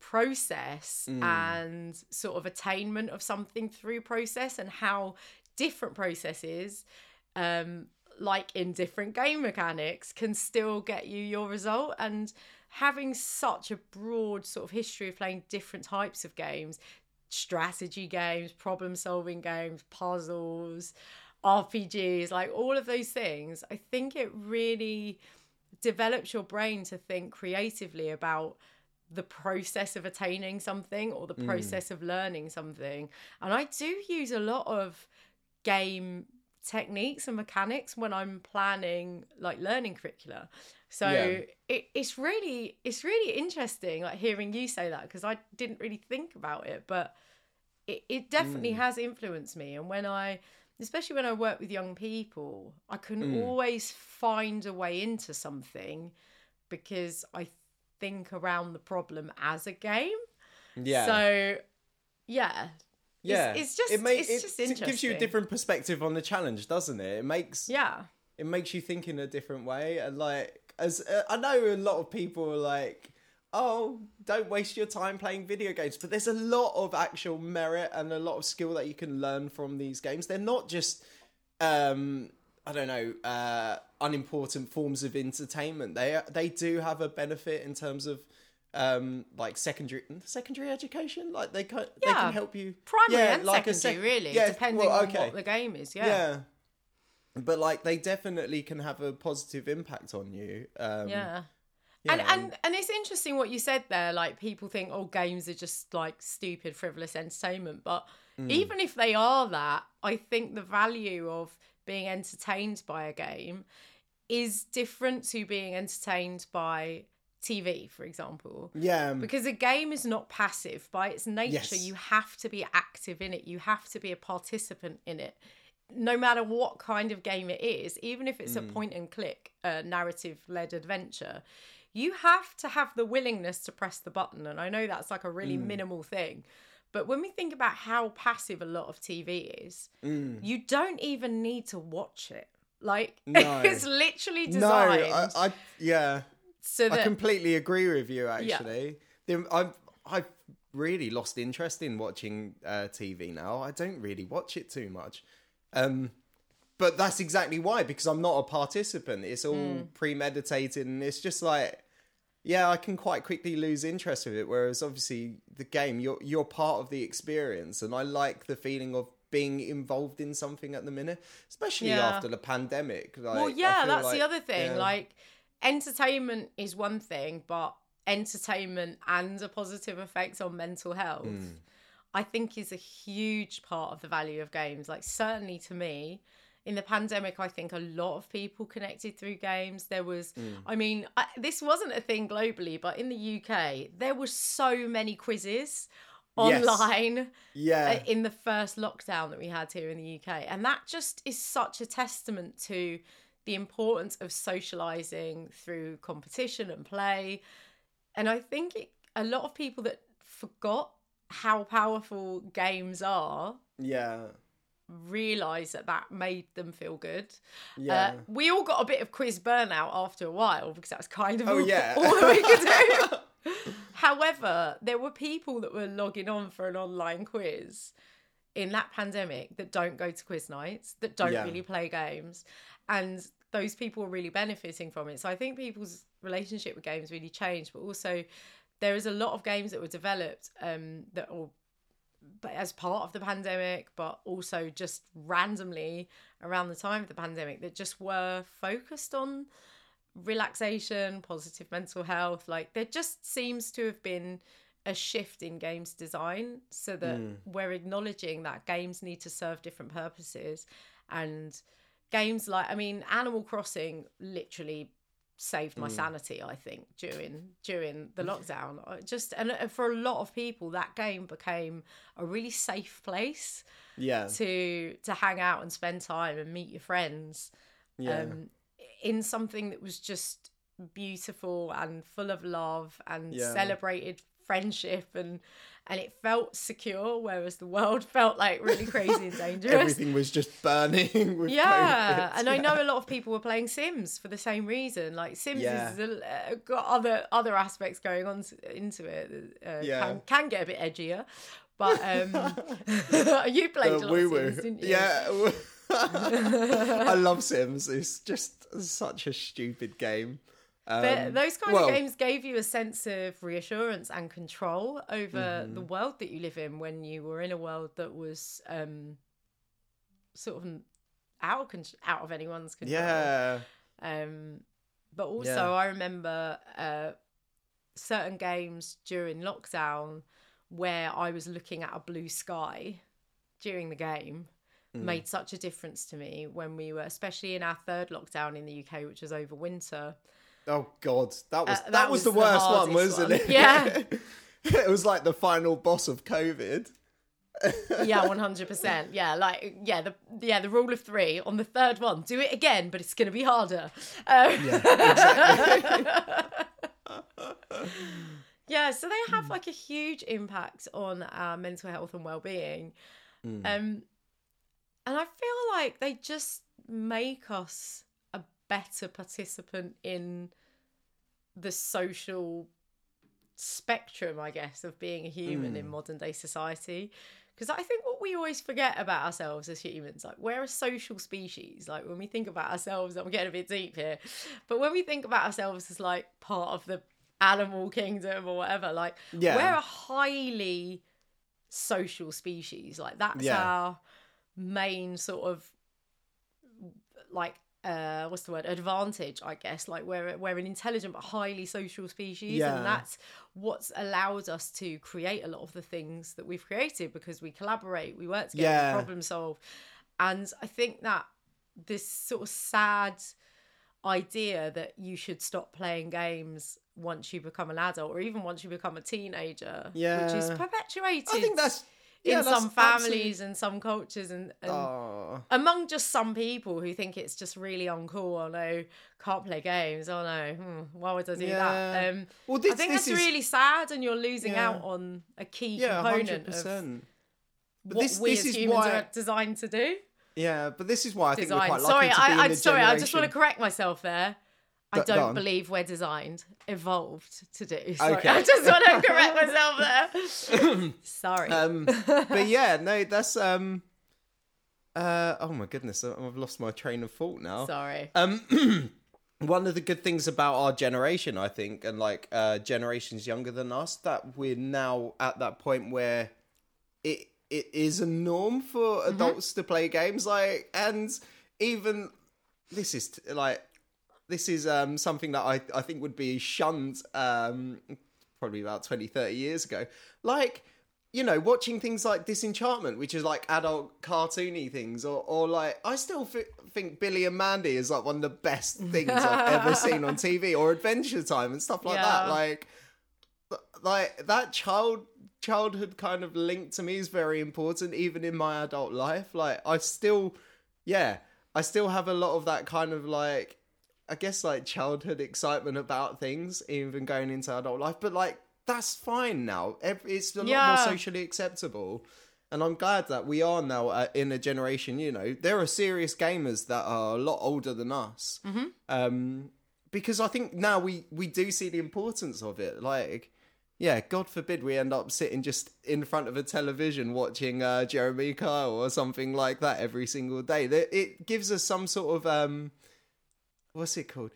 Speaker 1: process and sort of attainment of something through process and how different processes um like in different game mechanics can still get you your result. And having such a broad sort of history of playing different types of games strategy games problem solving games puzzles rpgs like all of those things i think it really develops your brain to think creatively about the process of attaining something or the mm. process of learning something and i do use a lot of game techniques and mechanics when I'm planning like learning curricula. So
Speaker 2: Yeah.
Speaker 1: it, it's really it's really interesting like hearing you say that because I didn't really think about it, but it, it definitely mm. has influenced me. And when I especially when I work with young people, I can always find a way into something because I think around the problem as a game.
Speaker 2: Yeah.
Speaker 1: So yeah.
Speaker 2: yeah.
Speaker 1: it's just-
Speaker 2: it, ma-
Speaker 1: it's
Speaker 2: it,
Speaker 1: just
Speaker 2: it gives you a different perspective on the challenge, doesn't it? It makes
Speaker 1: Yeah.
Speaker 2: it makes you think in a different way and like as uh, i know a lot of people are like oh don't waste your time playing video games. But there's a lot of actual merit and a lot of skill that you can learn from these games. They're not just um i don't know uh unimportant forms of entertainment. They they do have a benefit in terms of um like secondary secondary education. Like they can they can help you.
Speaker 1: Primary
Speaker 2: Yeah,
Speaker 1: and
Speaker 2: like
Speaker 1: secondary,
Speaker 2: sec-
Speaker 1: really,
Speaker 2: yeah,
Speaker 1: depending
Speaker 2: well,
Speaker 1: on what the game is. Yeah.
Speaker 2: yeah. But like they definitely can have a positive impact on you um
Speaker 1: Yeah.
Speaker 2: Yeah,
Speaker 1: and, and and it's interesting what you said there. Like people think, oh, games are just like stupid, frivolous entertainment. But
Speaker 2: Mm.
Speaker 1: even if they are that, I think the value of being entertained by a game is different to being entertained by TV, for example.
Speaker 2: yeah um,
Speaker 1: Because a game is not passive by its nature.
Speaker 2: Yes.
Speaker 1: You have to be active in it. You have to be a participant in it. No matter what kind of game it is, even if it's a point and click, uh, narrative led adventure, you have to have the willingness to press the button. And I know that's like a really minimal thing. But when we think about how passive a lot of TV is, you don't even need to watch it. Like, *laughs*
Speaker 2: No.
Speaker 1: it's literally
Speaker 2: no
Speaker 1: designed
Speaker 2: I, I yeah
Speaker 1: so
Speaker 2: i completely agree with you actually The- i've i've really lost interest in watching uh tv now i don't really watch it too much um but that's exactly why because i'm not a participant it's all
Speaker 1: Hmm.
Speaker 2: premeditated and it's just like yeah i can quite quickly lose interest with it whereas obviously the game you're you're part of the experience and i like the feeling of being involved in something at the minute especially
Speaker 1: Yeah.
Speaker 2: after the pandemic like,
Speaker 1: well yeah that's
Speaker 2: like-
Speaker 1: the other thing
Speaker 2: yeah.
Speaker 1: like entertainment is one thing, but entertainment and a positive effect on mental health, hmm. I think is a huge part of the value of games. Like, certainly to me, in the pandemic, I think a lot of people connected through games. There was, I mean, I, this wasn't a thing globally, but in the UK, there were so many quizzes
Speaker 2: Yes.
Speaker 1: online
Speaker 2: Yeah.
Speaker 1: uh, in the first lockdown that we had here in the UK. And that just is such a testament to the importance of socializing through competition and play. And I think it, a lot of people that forgot how powerful games are
Speaker 2: yeah.
Speaker 1: Realize that that made them feel good.
Speaker 2: Yeah.
Speaker 1: Uh, we all got a bit of quiz burnout after a while because that was kind of
Speaker 2: Oh,
Speaker 1: all,
Speaker 2: yeah.
Speaker 1: all that we could do. *laughs* However, there were people that were logging on for an online quiz in that pandemic that don't go to quiz nights, that don't
Speaker 2: Yeah.
Speaker 1: really play games, and those people were really benefiting from it. So I think people's relationship with games really changed, but also there is a lot of games that were developed um, that all but as part of the pandemic, but also just randomly around the time of the pandemic that just were focused on relaxation, positive mental health. Like there just seems to have been a shift in games design so that hmm. we're acknowledging that games need to serve different purposes and games like I mean Animal Crossing literally saved my sanity I think during during the lockdown just and uh, for a lot of people that game became a really safe place
Speaker 2: Yeah.
Speaker 1: to to hang out and spend time and meet your friends
Speaker 2: Yeah.
Speaker 1: um, in something that was just beautiful and full of love and
Speaker 2: Yeah.
Speaker 1: celebrated friendship and and it felt secure whereas the world *laughs* felt like really crazy and *laughs* dangerous
Speaker 2: Everything was just burning. *laughs* With
Speaker 1: yeah
Speaker 2: COVID.
Speaker 1: and i know a lot of people were playing sims for the same reason like sims
Speaker 2: Yeah.
Speaker 1: is uh, got other other aspects going on into it uh,
Speaker 2: Yeah.
Speaker 1: can, can get a bit edgier but um you played a lot
Speaker 2: woo
Speaker 1: of sims didn't you
Speaker 2: Yeah. I love Sims. It's just such a stupid game.
Speaker 1: But
Speaker 2: Um,
Speaker 1: those kind
Speaker 2: well,
Speaker 1: of games gave you a sense of reassurance and control over
Speaker 2: Mm-hmm.
Speaker 1: the world that you live in when you were in a world that was um, sort of out of, con- out of anyone's control.
Speaker 2: Yeah.
Speaker 1: Um, but also,
Speaker 2: Yeah.
Speaker 1: I remember uh, certain games during lockdown where I was looking at a blue sky during the game
Speaker 2: Mm.
Speaker 1: made such a difference to me when we were, especially in our third lockdown in the UK, which was over winter.
Speaker 2: Oh God, that was
Speaker 1: Uh,
Speaker 2: that,
Speaker 1: that
Speaker 2: was,
Speaker 1: was
Speaker 2: the
Speaker 1: the
Speaker 2: worst one, wasn't
Speaker 1: one.
Speaker 2: it?
Speaker 1: Yeah. *laughs*
Speaker 2: it was like the final boss of COVID.
Speaker 1: yeah, *laughs* one hundred percent. Yeah, like yeah, the yeah the rule of three on the third one, do it again, but it's gonna be harder. Um, yeah, *laughs* so they have like a huge impact on our mental health and well being,
Speaker 2: Hmm.
Speaker 1: um, and I feel like they just make us better participant in the social spectrum, I guess, of being a human
Speaker 2: Hmm.
Speaker 1: in modern day society. Because I think what we always forget about ourselves as humans, like we're a social species. Like when we think about ourselves, I'm getting a bit deep here, but when we think about ourselves as like part of the animal kingdom or whatever, like
Speaker 2: Yeah.
Speaker 1: we're a highly social species. Like that's
Speaker 2: Yeah.
Speaker 1: our main sort of like uh what's the word? Advantage i guess. Like we're we're an intelligent but highly social species
Speaker 2: Yeah.
Speaker 1: and that's what's allowed us to create a lot of the things that we've created because we collaborate we work together
Speaker 2: Yeah.
Speaker 1: we problem solve. And i think that this sort of sad idea that you should stop playing games once you become an adult or even once you become a teenager yeah which is perpetuated.
Speaker 2: I think that's yeah,
Speaker 1: in some families and some cultures and, and
Speaker 2: Oh,
Speaker 1: among just some people who think it's just really uncool. Oh no, can't play games. Oh no, hmm, why would I do
Speaker 2: Yeah.
Speaker 1: that? Um,
Speaker 2: well, this,
Speaker 1: I think that's
Speaker 2: is
Speaker 1: really sad, and you're losing
Speaker 2: Yeah.
Speaker 1: out on a key component of
Speaker 2: percent. But
Speaker 1: what
Speaker 2: this
Speaker 1: we
Speaker 2: this
Speaker 1: as humans
Speaker 2: why
Speaker 1: are designed to do.
Speaker 2: yeah, but this is why I think we're
Speaker 1: Design.
Speaker 2: quite
Speaker 1: Sorry,
Speaker 2: to be
Speaker 1: I,
Speaker 2: in
Speaker 1: I'm sorry. I just want to correct myself there. I don't
Speaker 2: on.
Speaker 1: believe we're designed, evolved to do. *laughs* Sorry,
Speaker 2: Okay.
Speaker 1: I just want to *laughs* correct myself there. *coughs* sorry.
Speaker 2: Um, but yeah, no, that's um. Uh, oh my goodness, I've lost my train of thought now.
Speaker 1: sorry.
Speaker 2: Um, *clears throat* one of the good things about our generation, I think, and like uh, generations younger than us, that we're now at that point where it it is a norm for
Speaker 1: Mm-hmm.
Speaker 2: adults to play games. Like, and even this is t- like this is um, something that I, I think would be shunned um, probably about 20, 30 years ago. Like, you know, watching things like Disenchantment, which is like adult cartoony things, or, or like, I still f- think Billy and Mandy is like one of the best things I've ever *laughs* seen on TV, or Adventure Time and stuff like that. Like, like that child childhood kind of link to me is very important even in my adult life like i still yeah i still have a lot of that kind of like i guess like childhood excitement about things even going into adult life but like that's fine now. It's a lot
Speaker 1: Yeah.
Speaker 2: more socially acceptable. And i'm glad that we are now uh, in a generation you know there are serious gamers that are a lot older than us. Um because i think now we we do see the importance of it. Like yeah, God forbid we end up sitting just in front of a television watching uh, Jeremy Kyle or something like that every single day. It gives us some sort of um, what's it called?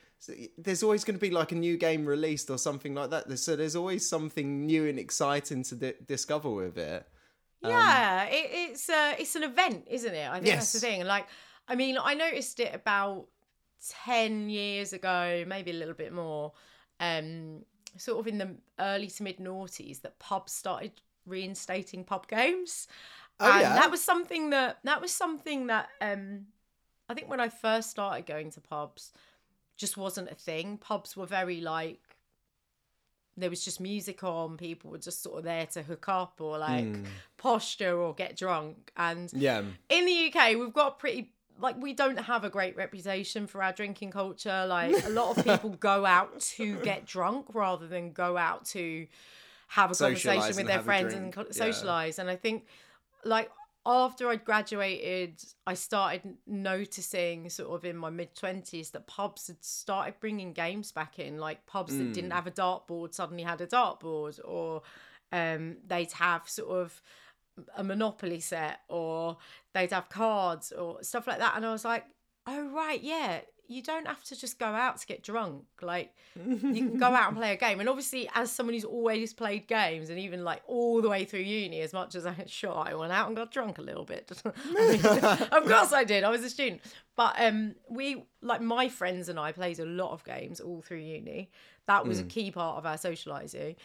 Speaker 2: There's always going to be like a new game released or something like that. So there's always something new and exciting to di- discover with it.
Speaker 1: Yeah, it, it's uh, it's an event, isn't it? I think that's the thing. Like, I mean, I noticed it about ten years ago, maybe a little bit more. Um, sort of in the early to mid noughties, that pubs started reinstating pub games,
Speaker 2: Oh,
Speaker 1: and
Speaker 2: yeah?
Speaker 1: that was something that that was something that um, I think when I first started going to pubs, just wasn't a thing. Pubs were very like there was just music on, people were just sort of there to hook up or like
Speaker 2: Hmm.
Speaker 1: posture or get drunk. And
Speaker 2: Yeah,
Speaker 1: in the UK, we've got pretty like we don't have a great reputation for our drinking culture. Like a lot of *laughs* people go out to get drunk rather than go out to have a
Speaker 2: Socialise
Speaker 1: conversation with their friends and co-
Speaker 2: yeah.
Speaker 1: socialize. And I think like after I'd graduated, I started noticing sort of in my mid 20s that pubs had started bringing games back in. Like pubs that
Speaker 2: Hmm.
Speaker 1: didn't have a dartboard suddenly had a dartboard, or um, they'd have sort of a Monopoly set, or they'd have cards or stuff like that. And I was like, oh, right, yeah. You don't have to just go out to get drunk. Like, you can go out and play a game. And obviously, as someone who's always played games, and even like all the way through uni, as much as I *laughs* sure I went out and got drunk a little bit. *laughs* Mean, *laughs* of course I did. I was a student, but um, we like my friends and I played a lot of games all through uni. That was a key part of our socializing.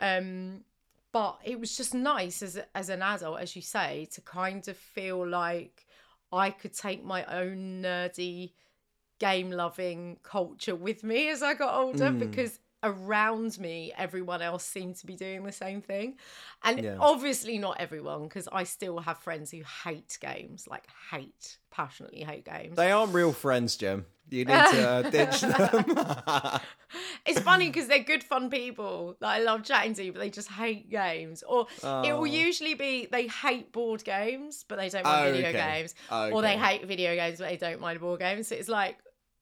Speaker 1: Um, but it was just nice as as an adult, as you say, to kind of feel like I could take my own nerdy game loving culture with me as I got older because around me everyone else seemed to be doing the same thing and
Speaker 2: Yeah.
Speaker 1: obviously not everyone because i still have friends who hate games like hate passionately hate games
Speaker 2: they aren't real friends, jim You need to uh, *laughs* ditch them. *laughs*
Speaker 1: it's funny because they're good fun people that i love chatting to but they just hate games or it
Speaker 2: Oh.
Speaker 1: will usually be they hate board games but they don't mind
Speaker 2: Oh,
Speaker 1: video
Speaker 2: okay.
Speaker 1: games or they hate video games but they don't mind board games so it's like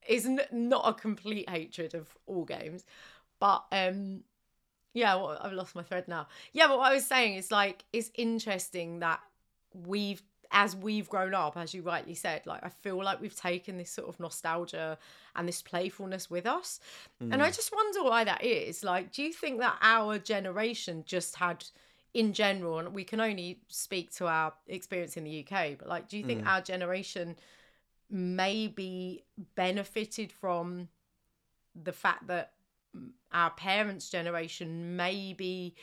Speaker 1: it's n- not a complete hatred of all games but um yeah well, i've lost my thread now. Yeah but what i was saying is like it's interesting that we've as we've grown up as you rightly said like i feel like we've taken this sort of nostalgia and this playfulness with us. And i just wonder why that is. Like do you think that our generation just had in general and we can only speak to our experience in the uk but like do you think our generation maybe benefited from the fact that mm, our parents' generation maybe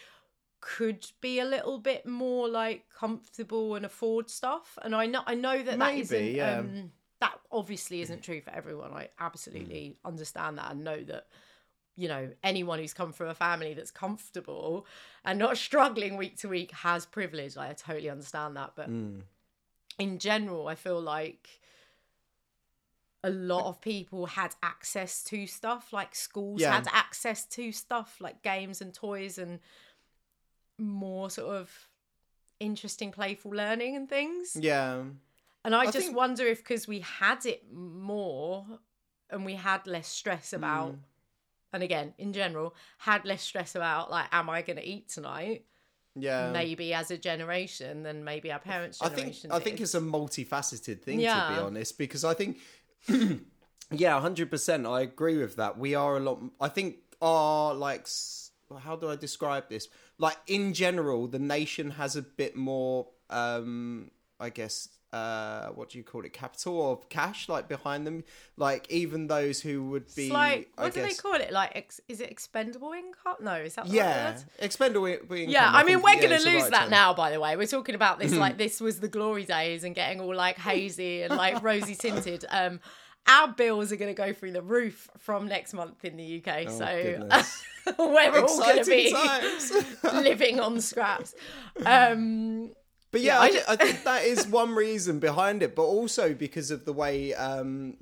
Speaker 1: could be a little bit more like comfortable and afford stuff. And I know I know that that
Speaker 2: Maybe,
Speaker 1: isn't
Speaker 2: yeah.
Speaker 1: um, that obviously isn't true for everyone. I absolutely understand that and know that you know anyone who's come from a family that's comfortable and not *laughs* struggling week to week has privilege. Like, I totally understand that, but
Speaker 2: Mm.
Speaker 1: in general, I feel like a lot of people had access to stuff, like schools
Speaker 2: Yeah.
Speaker 1: had access to stuff, like games and toys and more sort of interesting, playful learning and things.
Speaker 2: yeah.
Speaker 1: And I,
Speaker 2: I
Speaker 1: just
Speaker 2: think-
Speaker 1: wonder if because we had it more and we had less stress about,
Speaker 2: Mm.
Speaker 1: and again, in general, had less stress about, like, am I going to eat tonight?
Speaker 2: Yeah.
Speaker 1: maybe as a generation than maybe our parents' generation
Speaker 2: I think. I think it's a multifaceted thing to be honest because I think yeah, hundred percent. I agree with that. We are a lot. I think our like how do I describe this? Like in general, the nation has a bit more. um I guess uh what do you call it capital or cash like behind them like even those who would be
Speaker 1: It's like
Speaker 2: I
Speaker 1: what do they call it? Like, ex- is it expendable income? No, is that the right
Speaker 2: yeah
Speaker 1: word?
Speaker 2: expendable income,
Speaker 1: Yeah, I mean
Speaker 2: think,
Speaker 1: we're gonna lose
Speaker 2: right
Speaker 1: that
Speaker 2: term.
Speaker 1: now. By the way, we're talking about this like *laughs* this was the glory days and getting all like *laughs* hazy and like rosy tinted. Um, our bills are gonna go through the roof from next month in the UK. so
Speaker 2: Oh, goodness. *laughs*
Speaker 1: we're all gonna be living on scraps. Um,
Speaker 2: But yeah,
Speaker 1: Yeah,
Speaker 2: I,
Speaker 1: I
Speaker 2: thi- I think that is one reason behind it, but also because of the way um,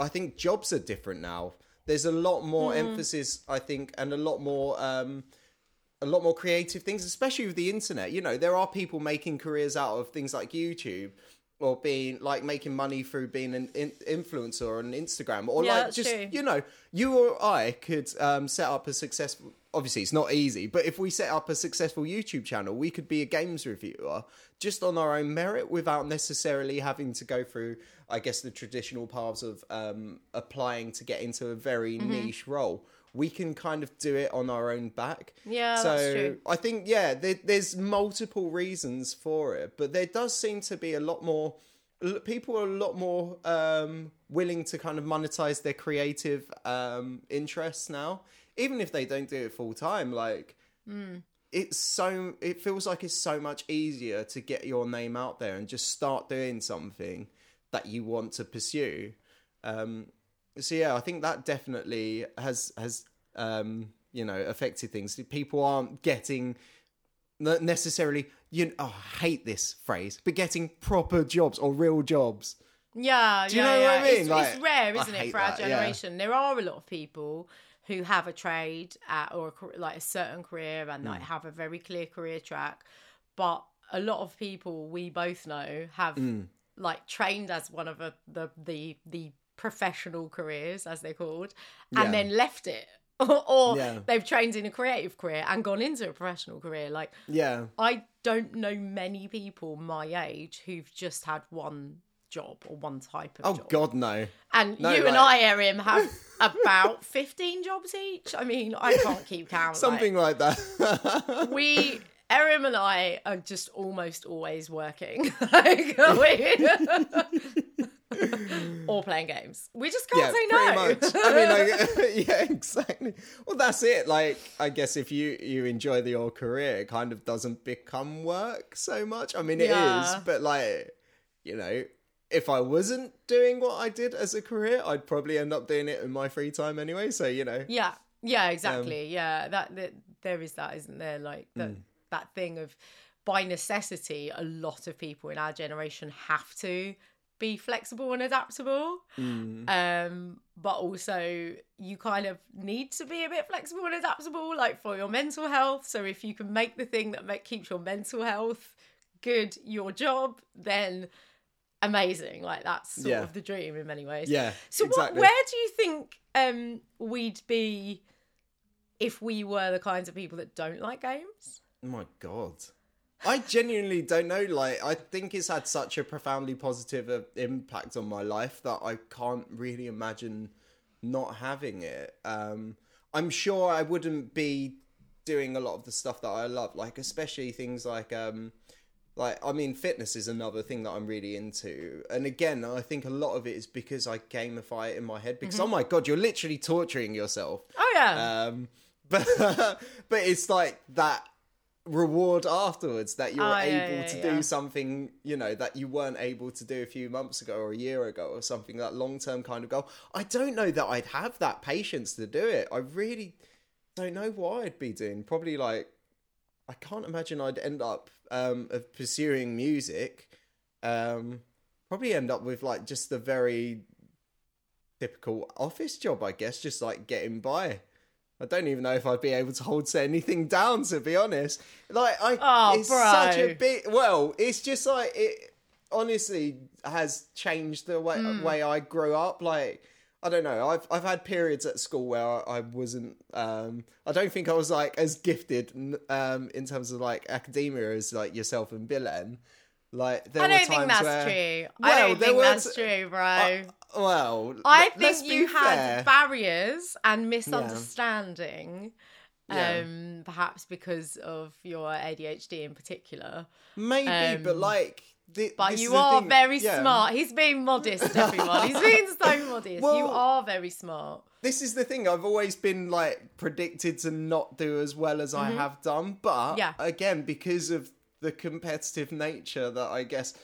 Speaker 2: I think jobs are different now. There's a lot more
Speaker 1: Hmm.
Speaker 2: emphasis, I think, and a lot more. Um, a lot more creative things, especially with the internet. You know, there are people making careers out of things like YouTube or being like making money through being an in- influencer on Instagram or
Speaker 1: Yeah,
Speaker 2: like just
Speaker 1: true.
Speaker 2: you know, you or I could um, set up a successful. Obviously, it's not easy, but if we set up a successful YouTube channel, we could be a games reviewer just on our own merit without necessarily having to go through, I guess, the traditional paths of um, applying to get into a very
Speaker 1: Mm-hmm.
Speaker 2: niche role. We can kind of do it on our own back.
Speaker 1: Yeah,
Speaker 2: so
Speaker 1: that's true.
Speaker 2: I think yeah, there, there's multiple reasons for it, but there does seem to be a lot more. People are a lot more um, willing to kind of monetize their creative um, interests now, even if they don't do it full time. Like
Speaker 1: Hmm.
Speaker 2: it's so, it feels like it's so much easier to get your name out there and just start doing something that you want to pursue. Um, so yeah, I think that definitely has has um, you know affected things. People aren't getting necessarily you. Oh, I hate this phrase, but getting proper jobs or real jobs.
Speaker 1: Yeah,
Speaker 2: Do you
Speaker 1: yeah,
Speaker 2: know what
Speaker 1: yeah.
Speaker 2: I mean?
Speaker 1: It's,
Speaker 2: Like,
Speaker 1: it's rare, isn't it, for our
Speaker 2: that, yeah.
Speaker 1: generation? There are a lot of people who have a trade at, or a, like a certain career and like have a very clear career track, but a lot of people we both know have
Speaker 2: Hmm.
Speaker 1: like trained as one of a, the the the professional careers as they're called,
Speaker 2: Yeah.
Speaker 1: and then left it. *laughs* or
Speaker 2: Yeah.
Speaker 1: they've trained in a creative career and gone into a professional career. Like
Speaker 2: Yeah,
Speaker 1: I don't know many people my age who've just had one job or one type of
Speaker 2: Oh
Speaker 1: job.
Speaker 2: God, no.
Speaker 1: And
Speaker 2: No,
Speaker 1: you and I, Erin, have *laughs* about 15 jobs each. I mean, I can't keep count.
Speaker 2: Something like that. *laughs*
Speaker 1: we, Erin and I are just almost always working. like, we- *laughs* or playing games. We just can't say no.
Speaker 2: much. I mean, like, *laughs* *laughs* yeah, exactly. Well, that's it. Like, I guess if you you enjoy the, your career, it kind of doesn't become work so much. I mean, it is,
Speaker 1: Yeah.
Speaker 2: but like, you know. If I wasn't doing what I did as a career, I'd probably end up doing it in my free time anyway. So you know,
Speaker 1: Yeah, yeah,
Speaker 2: Um,
Speaker 1: exactly. yeah, that, that there is that, isn't there? Like that
Speaker 2: Mm.
Speaker 1: that thing of by necessity, a lot of people in our generation have to be flexible and adaptable.
Speaker 2: Mm.
Speaker 1: Um, but also you kind of need to be a bit flexible and adaptable, like for your mental health. So if you can make the thing that make, keeps your mental health good your job, then amazing. Like that's sort
Speaker 2: Yeah.
Speaker 1: of the dream in many ways.
Speaker 2: yeah.
Speaker 1: So
Speaker 2: exactly.
Speaker 1: what, where do you think um, we'd be if we were the kinds of people that don't like games?
Speaker 2: Oh my god. I genuinely don't know. Like, I think it's had such a profoundly positive uh, impact on my life that I can't really imagine not having it. Um, I'm sure I wouldn't be doing a lot of the stuff that I love, like especially things like um, like I mean, fitness is another thing that I'm really into. And again, I think a lot of it is because I gamify it in my head. Because oh my god, you're literally torturing yourself.
Speaker 1: Oh yeah,
Speaker 2: Um, *laughs* but but it's like that reward afterwards that you're
Speaker 1: Oh,
Speaker 2: able
Speaker 1: yeah,
Speaker 2: to
Speaker 1: yeah.
Speaker 2: do something you know that you weren't able to do a few months ago or a year ago or something that long term kind of goal. I don't know that I'd have that patience to do it. I really don't know what I'd be doing. Probably like I can't imagine I'd end up um, of pursuing music. Um, probably end up with like just a very typical office job, I guess, just like getting by. I don't even know if I'd be able to hold anything down, to be honest. Like, I,
Speaker 1: Oh,
Speaker 2: it's such a
Speaker 1: bro.
Speaker 2: big. Well, it's just like it. Honestly, has changed the way
Speaker 1: Hmm.
Speaker 2: way I grew up. Like, I don't know. I've I've had periods at school where I wasn't. Um, I don't think I was like as gifted um, in terms of like academia as like yourself and Bilen. Like, there
Speaker 1: I don't
Speaker 2: times
Speaker 1: think that's
Speaker 2: where,
Speaker 1: true.
Speaker 2: Well,
Speaker 1: I don't think that's
Speaker 2: t-
Speaker 1: true, bro.
Speaker 2: Uh, well,
Speaker 1: I think you had barriers and misunderstanding.
Speaker 2: Yeah.
Speaker 1: Um, perhaps because of your ADHD in particular.
Speaker 2: Maybe, but
Speaker 1: Um,
Speaker 2: like thi-
Speaker 1: But you are
Speaker 2: thing-
Speaker 1: very
Speaker 2: yeah.
Speaker 1: smart. He's being modest, *laughs* everyone. He's being so modest. you are very smart.
Speaker 2: This is the thing. I've always been like predicted to not do as well as I have done, but
Speaker 1: Mm-hmm. Yeah.
Speaker 2: again, because of the competitive nature that I guess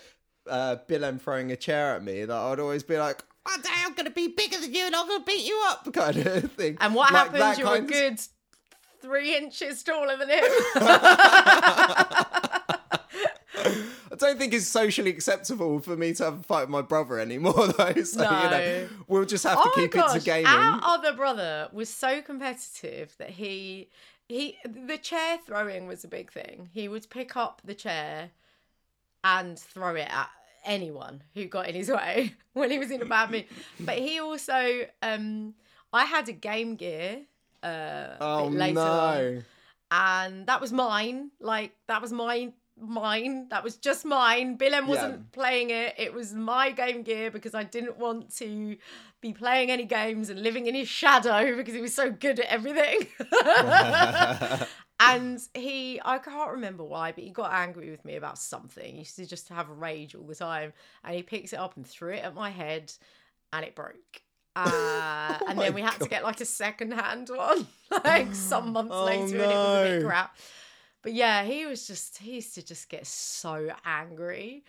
Speaker 2: uh, Billen throwing a chair at me, that I'd always be like, "One day I'm gonna be bigger than you, and I'm gonna beat you up," *laughs* kind of thing.
Speaker 1: And what
Speaker 2: Like
Speaker 1: happens? You're a
Speaker 2: kind of-
Speaker 1: good three inches taller than him. *laughs*
Speaker 2: I don't think it's socially acceptable for me to have a fight with my brother anymore, *laughs* though. So you know,
Speaker 1: No.
Speaker 2: we'll just have to
Speaker 1: oh
Speaker 2: keep it to gaming.
Speaker 1: Our other brother was so competitive that he he the chair throwing was a big thing. He would pick up the chair and throw it at anyone who got in his *laughs* way when he was in a bad mood. But he also um I had a Game Gear uh
Speaker 2: Oh
Speaker 1: later on, and that was mine. Like that was mine mine. That was just mine. Billen wasn't
Speaker 2: Yeah.
Speaker 1: playing it. It was my Game Gear because I didn't want to be playing any games and living in his shadow *laughs* because he was so good at everything. *laughs* and he I can't remember why, but he got angry with me about something. He used to just have a rage all the time. And he picks it up and threw it at my head and it broke. Uh, *laughs* and then we had to get like a second hand one, like some *gasps* months
Speaker 2: Oh,
Speaker 1: later, and it was a bit crap. But yeah, he was just he used to just get so angry.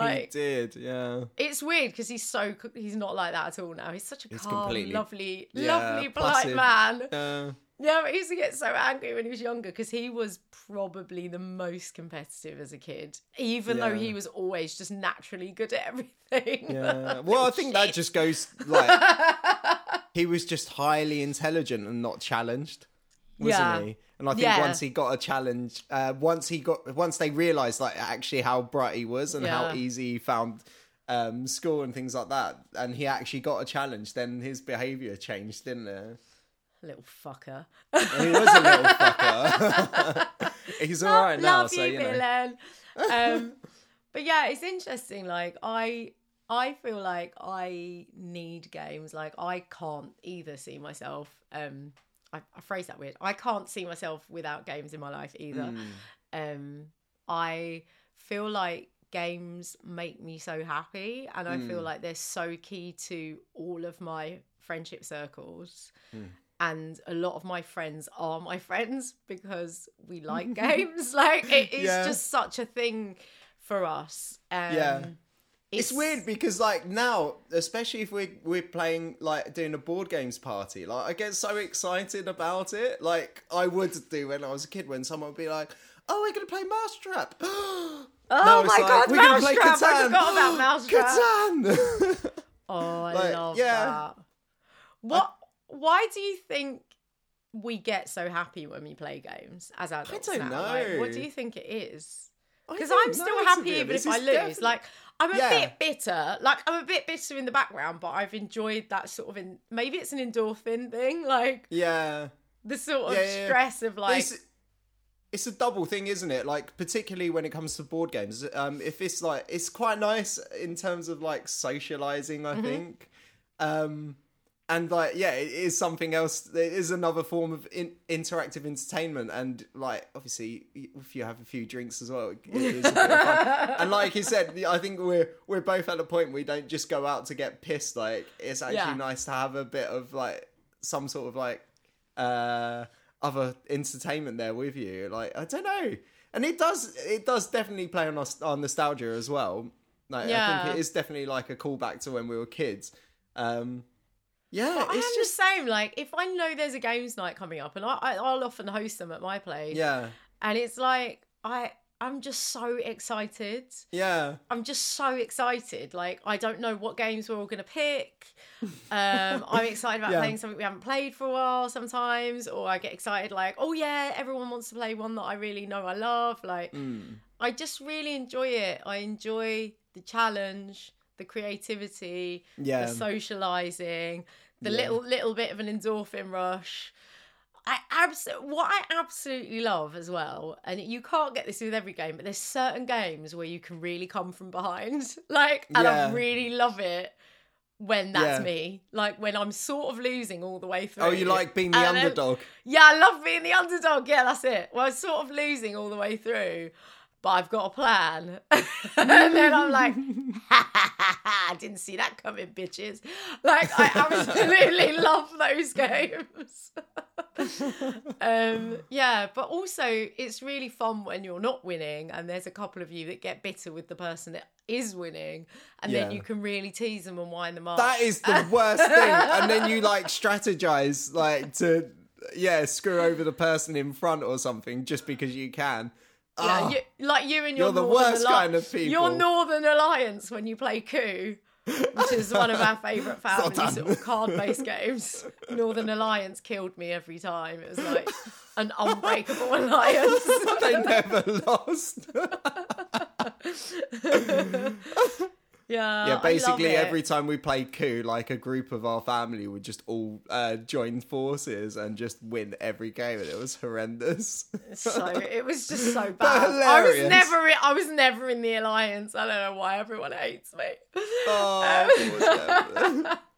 Speaker 2: He did, yeah.
Speaker 1: it's weird because he's so he's not like that at all now. He's such a
Speaker 2: He's
Speaker 1: calm, lovely,
Speaker 2: yeah,
Speaker 1: lovely, polite man.
Speaker 2: Uh,
Speaker 1: Yeah, but he used to get so angry when he was younger because he was probably the most competitive as a kid, even though he was always just naturally good at everything.
Speaker 2: yeah. *laughs* Well, I think that just goes like *laughs* he was just highly intelligent and not challenged, wasn't
Speaker 1: Yeah.
Speaker 2: he? And I think
Speaker 1: Yeah.
Speaker 2: once he got a challenge, uh, once he got, once they realised like actually how bright he was and how easy he found um, school and things like that, and he actually got a challenge, then his behaviour changed, didn't it?
Speaker 1: Little fucker.
Speaker 2: He was a little *laughs* fucker. *laughs* He's all right now, so
Speaker 1: you,
Speaker 2: you know.
Speaker 1: Um, *laughs* but yeah, it's interesting. Like I, I feel like I need games. Like I can't either see myself. Um, I, I phrase that weird. I can't see myself without games in my life either.
Speaker 2: Mm.
Speaker 1: Um, I feel like games make me so happy, and I feel
Speaker 2: Mm.
Speaker 1: like they're so key to all of my friendship circles.
Speaker 2: Mm.
Speaker 1: And a lot of my friends are my *laughs* friends because we like *laughs* games. Like it is
Speaker 2: Yeah.
Speaker 1: just such a thing for us. Um,
Speaker 2: Yeah. It's, weird because like now, especially if we're we're playing like doing a board games party, like I get so excited about it. Like I would do when I was a kid when someone would be like, "Oh, we're gonna play Mousetrap." *gasps* oh
Speaker 1: Oh my God, Mousetrap! I forgot about *gasps* Mousetrap.
Speaker 2: Catan. *laughs*
Speaker 1: Oh, I
Speaker 2: Like,
Speaker 1: love
Speaker 2: yeah.
Speaker 1: that. What? why do you think we get so happy when we play games as adults?
Speaker 2: I don't
Speaker 1: now? Like, what do you think it is? Because I'm still happy even if I lose.
Speaker 2: definitely-
Speaker 1: Like I'm a
Speaker 2: Yeah.
Speaker 1: bit bitter. Like I'm a bit bitter in the background, but I've enjoyed that sort of. In, maybe it's an endorphin thing, like
Speaker 2: yeah.
Speaker 1: the sort of
Speaker 2: Yeah,
Speaker 1: stress of like.
Speaker 2: it's, it's a double thing, isn't it? Like particularly when it comes to board games. Um, if it's like it's quite nice in terms of like socializing,
Speaker 1: Mm-hmm.
Speaker 2: I think. Um, and like yeah, it is something else. it is another form of in- interactive entertainment, and like obviously if you have a few drinks as well, it is a bit of fun. *laughs* and like you said, I think we're we're both at a point where we don't just go out to get pissed. Like it's actually
Speaker 1: Yeah.
Speaker 2: nice to have a bit of like some sort of like uh other entertainment there with you like i don't know and it does it does definitely play on nos- on nostalgia as well like i think it is definitely like a callback to when we were kids um yeah
Speaker 1: But I am
Speaker 2: it's just
Speaker 1: the same. Like if I know there's a games night coming up, and I, I I'll often host them at my place.
Speaker 2: yeah
Speaker 1: And it's like I I'm just so excited.
Speaker 2: yeah
Speaker 1: I'm just so excited. Like I don't know what games we're all gonna pick. *laughs* Um, I'm excited about
Speaker 2: Yeah.
Speaker 1: playing something we haven't played for a while sometimes, or I get excited like, oh yeah, everyone wants to play one that I really know I love. Like
Speaker 2: Mm.
Speaker 1: I just really enjoy it. I enjoy the challenge, the creativity,
Speaker 2: yeah
Speaker 1: the socializing, the
Speaker 2: Yeah.
Speaker 1: little little bit of an endorphin rush. I abs- what I absolutely love as well, and you can't get this with every game, but there's certain games where you can really come from behind, *laughs* like, and I really love it when that's
Speaker 2: Yeah.
Speaker 1: me, like when I'm sort of losing all the way through.
Speaker 2: oh you like being the
Speaker 1: and then-
Speaker 2: underdog
Speaker 1: yeah, I love being the underdog. Yeah, that's it. Well, I was sort of losing all the way through. But I've got a plan. *laughs* and then I'm like, ha, ha, ha, ha, I didn't see that coming, bitches. Like, I absolutely *laughs* love those games. *laughs* um, yeah, but also it's really fun when you're not winning and there's a couple of you that get bitter with the person that is winning and then you can really tease them and wind them up.
Speaker 2: That is the worst thing. And then you like strategize like to yeah, screw over the person in front or something just because you can.
Speaker 1: Yeah,
Speaker 2: Ah,
Speaker 1: you, like you and your
Speaker 2: You're the
Speaker 1: Northern
Speaker 2: worst
Speaker 1: Alli-
Speaker 2: kind of people.
Speaker 1: Your Northern Alliance when you play Coup, which is one of our favourite family sort of card-based games. Northern Alliance killed me every time. It was like an unbreakable *laughs* alliance.
Speaker 2: they never lost. *laughs* *laughs*
Speaker 1: yeah,
Speaker 2: yeah, basically every time we played coup, like a group of our family would just all uh, join forces and just win every game, and it was horrendous.
Speaker 1: so *laughs* it was just so bad. I was never, in- I was never in the alliance. I don't know why everyone hates me.
Speaker 2: oh, *laughs*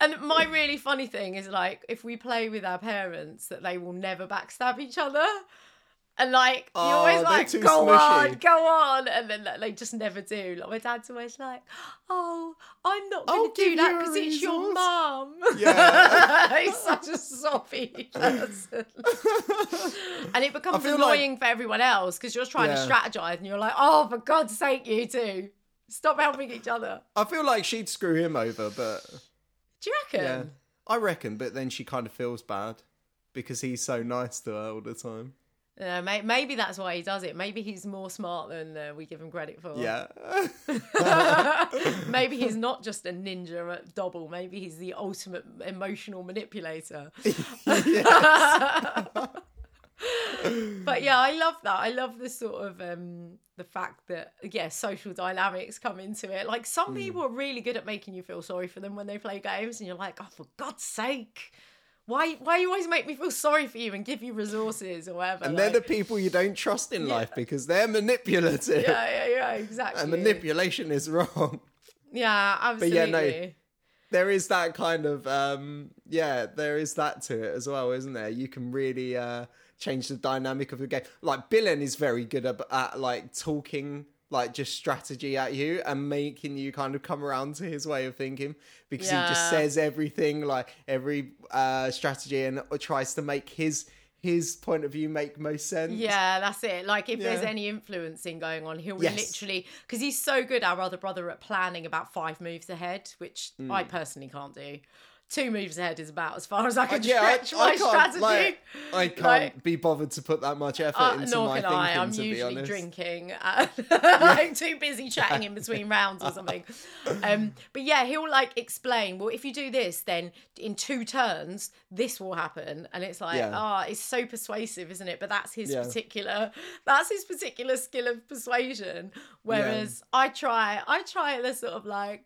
Speaker 1: And my really funny thing is like if we play with our parents that they will never backstab each other. And like you
Speaker 2: Oh,
Speaker 1: always
Speaker 2: they're
Speaker 1: like go on, go on, and then like, they just never do. Like my dad's always like, "Oh, I'm not going to do that because it's your mum."
Speaker 2: Yeah. *laughs*
Speaker 1: he's such a soppy person, *laughs* and it becomes
Speaker 2: feel like-
Speaker 1: annoying for everyone else because you're trying
Speaker 2: Yeah.
Speaker 1: to strategize and you're like, "Oh, for God's sake, you two, stop helping each other."
Speaker 2: I feel like she'd screw him over, but
Speaker 1: Do you reckon?
Speaker 2: yeah, I reckon. But then she kind of feels bad because he's so nice to her all the time.
Speaker 1: Yeah, may- maybe that's why he does it. Maybe he's more smart than uh, we give him credit for.
Speaker 2: Yeah, *laughs*
Speaker 1: maybe he's not just a ninja at Dobble. Maybe he's the ultimate emotional manipulator. *laughs* but yeah, I love that. I love the sort of um the fact that yeah, social dynamics come into it. Like some people are really good at making you feel sorry for them when they play games, and you're like, oh, for God's sake. Why, why you always make me feel sorry for you and give you resources or whatever?
Speaker 2: and
Speaker 1: like-
Speaker 2: they're the people you don't trust in life because they're manipulative,
Speaker 1: yeah, yeah, yeah, exactly.
Speaker 2: and manipulation is wrong.
Speaker 1: Yeah, absolutely.
Speaker 2: But yeah, no, there is that kind of um yeah there is that to it as well isn't there you can really uh change the dynamic of the game like Billen is very good at, at like talking like just strategy at you and making you kind of come around to his way of thinking because he just says everything like every uh strategy and tries to make his his point of view make most sense
Speaker 1: Yeah, that's it. Like if there's any influencing going on, he'll
Speaker 2: Yes.
Speaker 1: literally because he's so good, our other brother, at planning about five moves ahead, which I
Speaker 2: Hmm.
Speaker 1: personally can't do. Two moves ahead is about as far as I can
Speaker 2: yeah,
Speaker 1: stretch
Speaker 2: I
Speaker 1: my
Speaker 2: can't,
Speaker 1: strategy.
Speaker 2: like, I can't
Speaker 1: Like-
Speaker 2: be bothered to put that much effort
Speaker 1: Uh,
Speaker 2: into
Speaker 1: nor
Speaker 2: my
Speaker 1: can
Speaker 2: thinking.
Speaker 1: I'm
Speaker 2: to be
Speaker 1: usually
Speaker 2: honest.
Speaker 1: drinking. *laughs* I'm too busy chatting in between *laughs* rounds or something. Um, but yeah, he'll like explain. Well, if you do this, then in two turns, this will happen, and it's like,
Speaker 2: Yeah.
Speaker 1: ah, it's so persuasive, isn't it? But that's his
Speaker 2: Yeah.
Speaker 1: particular. That's his particular skill of persuasion. Whereas I try, I try the sort of like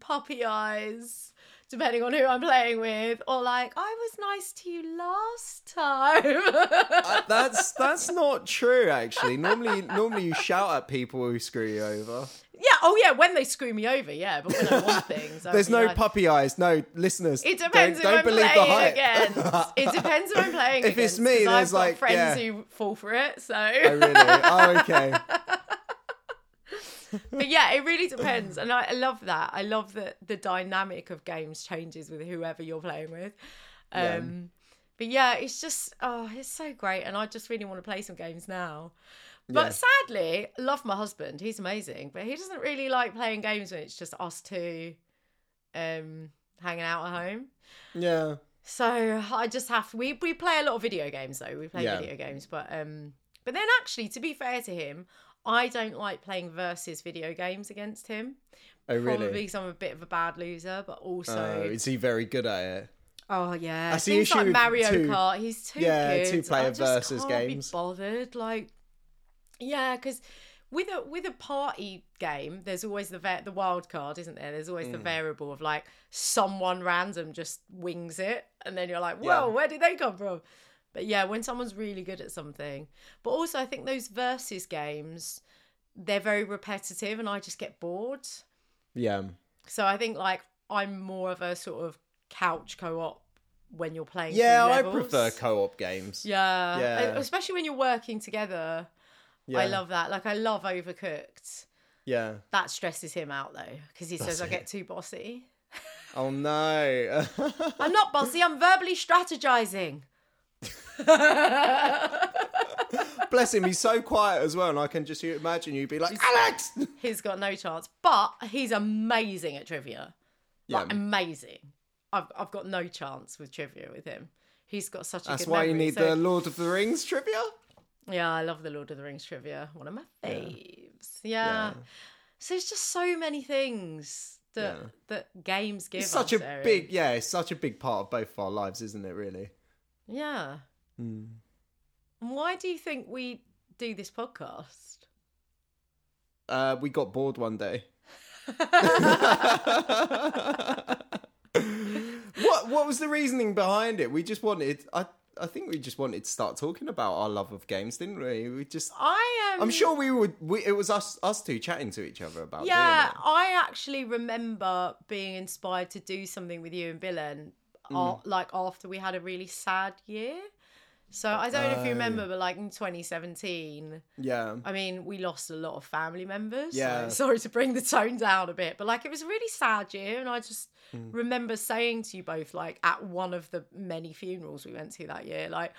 Speaker 1: puppy eyes. Depending on who I'm playing with, or like I was nice to you last time.
Speaker 2: Uh, *laughs* that's that's not true actually. Normally normally you shout at people who screw you over.
Speaker 1: Yeah. Oh, yeah. When they screw me over, yeah. But when I want *laughs* things,
Speaker 2: There's no
Speaker 1: like-
Speaker 2: puppy eyes. No, listeners.
Speaker 1: It depends
Speaker 2: don't, don't believe the
Speaker 1: playing
Speaker 2: hype.
Speaker 1: against. It *laughs* depends who I'm playing
Speaker 2: If it's me,
Speaker 1: I've
Speaker 2: there's
Speaker 1: got
Speaker 2: like-
Speaker 1: friends
Speaker 2: yeah.
Speaker 1: who fall for it. So,
Speaker 2: oh really? Oh okay.
Speaker 1: But yeah, it really depends, and I, I love that. I love that the dynamic of games changes with whoever you're playing with. Um,
Speaker 2: Yeah.
Speaker 1: But yeah, it's just oh, it's so great, and I just really want to play some games now. But
Speaker 2: Yeah.
Speaker 1: sadly, love my husband. He's amazing, but he doesn't really like playing games when it's just us two, um, hanging out at home.
Speaker 2: Yeah.
Speaker 1: So I just have to. We we play a lot of video games though. We play
Speaker 2: Yeah.
Speaker 1: video games, but um, but then actually, to be fair to him, I don't like playing versus video games against him.
Speaker 2: Oh really?
Speaker 1: Probably because I'm a bit of a bad loser, but also
Speaker 2: Oh, is he very good at it?
Speaker 1: oh yeah,
Speaker 2: That's the
Speaker 1: things
Speaker 2: issue
Speaker 1: like Mario
Speaker 2: two-
Speaker 1: Kart. He's too
Speaker 2: yeah,
Speaker 1: good.
Speaker 2: two-player
Speaker 1: I just
Speaker 2: versus games.
Speaker 1: Bothered like yeah, because. With a with a party game, there's always the va- the wild card, isn't there? There's always the
Speaker 2: Mm.
Speaker 1: variable of like someone random just wings it, and then you're like,
Speaker 2: Yeah.
Speaker 1: "Whoa, where did they come from?" But yeah, when someone's really good at something, but also I think those versus games, they're very repetitive, and I just get bored.
Speaker 2: Yeah.
Speaker 1: So I think like I'm more of a sort of couch co-op when you're playing.
Speaker 2: Yeah, I prefer co-op games.
Speaker 1: Yeah,
Speaker 2: Yeah.
Speaker 1: especially when you're working together.
Speaker 2: Yeah.
Speaker 1: I love that. Like I love overcooked.
Speaker 2: Yeah.
Speaker 1: That stresses him out though, because he says I get too bossy.
Speaker 2: Oh no. *laughs*
Speaker 1: I'm not bossy. I'm verbally strategizing. *laughs*
Speaker 2: Bless him. He's so quiet as well, and I can just imagine you'd be like, Alex.
Speaker 1: He's got no chance, but he's amazing at trivia.
Speaker 2: Yeah.
Speaker 1: Amazing. I've I've got no chance with trivia with him. He's got such a
Speaker 2: That's
Speaker 1: good
Speaker 2: why you
Speaker 1: memory,
Speaker 2: need
Speaker 1: so-
Speaker 2: the Lord of the Rings trivia.
Speaker 1: Yeah, I love the Lord of the Rings trivia. One of my faves. Yeah. So it's just so many things that
Speaker 2: Yeah.
Speaker 1: that games give
Speaker 2: It's such
Speaker 1: us,
Speaker 2: a big, yeah, it's such a big part of both of our lives, isn't it? Really.
Speaker 1: Yeah.
Speaker 2: Hmm.
Speaker 1: And why do you think we do this podcast?
Speaker 2: Uh, we got bored one day. *laughs* what What was the reasoning behind it? We just wanted. I I think we just wanted to start talking about our love of games, didn't we? We just.
Speaker 1: I am
Speaker 2: I'm sure we would. We, it was us us two chatting to each other about.
Speaker 1: Yeah, I actually remember being inspired to do something with you and Billen, uh,
Speaker 2: Mm.
Speaker 1: like after we had a really sad year. So I don't know if you
Speaker 2: Oh.
Speaker 1: remember, but like in 2017.
Speaker 2: Yeah.
Speaker 1: I mean, we lost a lot of family members.
Speaker 2: Yeah.
Speaker 1: So *laughs* sorry to bring the tone down a bit, but like it was a really sad year. And I just
Speaker 2: Hmm.
Speaker 1: remember saying to you both, like at one of the many funerals we went to that year, like,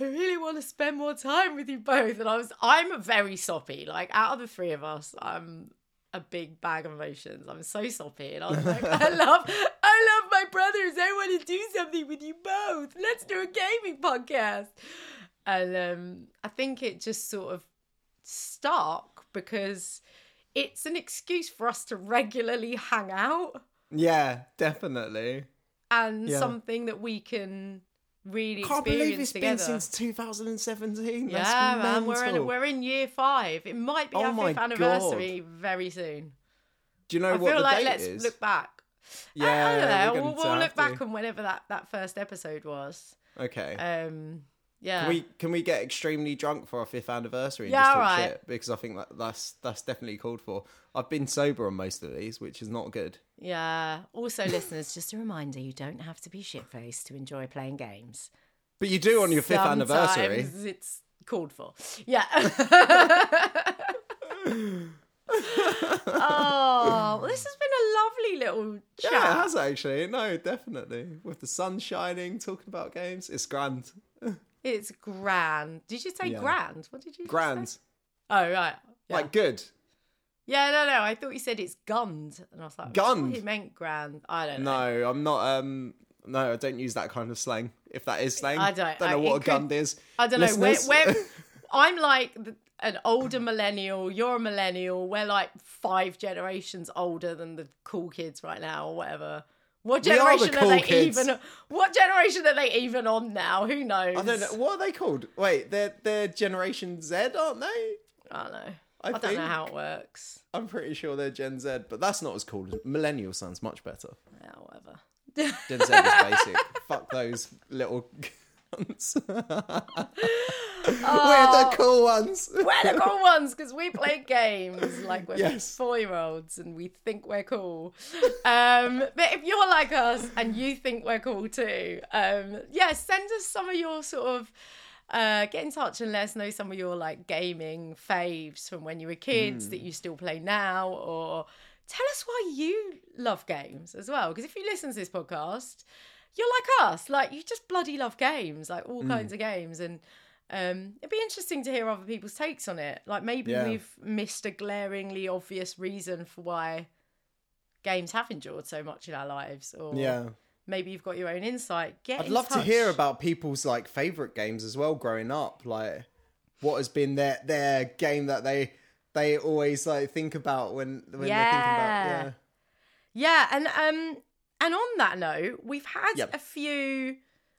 Speaker 1: I really want to spend more time with you both. And I was, I'm very soppy. Like out of the three of us, I'm a big bag of emotions. I'm so soppy. And I was like, *laughs* I love, I love my brothers. I want to do something with you both. Let's do a gaming podcast. And um, I think it just sort of stuck because it's an excuse for us to regularly hang out
Speaker 2: Yeah. Definitely.
Speaker 1: and
Speaker 2: Yeah.
Speaker 1: something that we can really
Speaker 2: Can't believe it's
Speaker 1: together.
Speaker 2: been since 2017.
Speaker 1: yeah, man, we're in we're in year five. It might be
Speaker 2: Oh
Speaker 1: our fifth anniversary very soon.
Speaker 2: Do you know
Speaker 1: I
Speaker 2: what
Speaker 1: feel like let's
Speaker 2: is?
Speaker 1: look back.
Speaker 2: yeah,
Speaker 1: I, don't know. We'll, we'll look back
Speaker 2: to.
Speaker 1: on whenever that that first episode was.
Speaker 2: Okay.
Speaker 1: Um, yeah.
Speaker 2: Can we can we get extremely drunk for our fifth anniversary and
Speaker 1: Yeah,
Speaker 2: just talk
Speaker 1: alright.
Speaker 2: shit? Because I think that that's that's definitely called for. I've been sober on most of these, which is not good.
Speaker 1: Yeah. Also, *laughs* listeners, just a reminder: you don't have to be shit faced to enjoy playing games.
Speaker 2: But you do on your fifth anniversary.
Speaker 1: It's called for. Yeah. *laughs* oh, well, this has been a lovely little chat.
Speaker 2: Yeah, it has actually. No, definitely. With the sun shining, talking about games, it's grand. *laughs*
Speaker 1: It's grand. Did you say
Speaker 2: Yeah.
Speaker 1: grand? What did you just
Speaker 2: Grand,
Speaker 1: say? Oh right. Yeah.
Speaker 2: like good.
Speaker 1: yeah, no, no. I thought you said it's gunned, and I was like,
Speaker 2: Gunned?
Speaker 1: He meant grand. I don't know.
Speaker 2: No, I'm not. Um, no, I don't use that kind of slang. If that is slang,
Speaker 1: I don't-
Speaker 2: Don't
Speaker 1: I-
Speaker 2: know
Speaker 1: it
Speaker 2: what a
Speaker 1: could-
Speaker 2: gun is.
Speaker 1: I don't know. We're,
Speaker 2: Listeners?
Speaker 1: we're, *laughs* I'm like the, an older millennial. You're a millennial. We're like five generations older than the cool kids right now, or whatever. What
Speaker 2: We are the
Speaker 1: generation are, they
Speaker 2: kids.
Speaker 1: even? *laughs* What generation are they even on now? Who knows?
Speaker 2: I don't know. What are they called? Wait, they're they're Generation Z, aren't they?
Speaker 1: I don't know.
Speaker 2: I
Speaker 1: I, don't know how it works.
Speaker 2: I'm pretty sure they're Gen Z, but that's not as cool. as Millennial sounds much better.
Speaker 1: Yeah, whatever.
Speaker 2: Gen Z is *laughs* basic. Fuck those little *laughs* cunts. *laughs* We're the cool ones.
Speaker 1: We're the cool ones because we play *laughs* games like we're
Speaker 2: Yes.
Speaker 1: four year olds and we think we're cool. Um, but if you're like us and you think we're cool too, um, yeah, send us some of your sort of. Uh, get in touch and let us know some of your like gaming faves from when you were kids
Speaker 2: Hmm.
Speaker 1: that you still play now, or tell us why you love games as well. Because if you listen to this podcast, you're like us, like you just bloody love games, like
Speaker 2: Hmm.
Speaker 1: all kinds of games, and um, it'd be interesting to hear other people's takes on it. Like maybe
Speaker 2: Yeah.
Speaker 1: we've missed a glaringly obvious reason for why games have endured so much in our lives, or
Speaker 2: Yeah.
Speaker 1: maybe you've got your own insight. Get
Speaker 2: I'd
Speaker 1: in
Speaker 2: love to hear about people's like favorite games as well growing up. Like what has been their their game that they they always like think about when when they're thinking about
Speaker 1: Yeah, and um, and on that note, we've had
Speaker 2: Yep.
Speaker 1: a few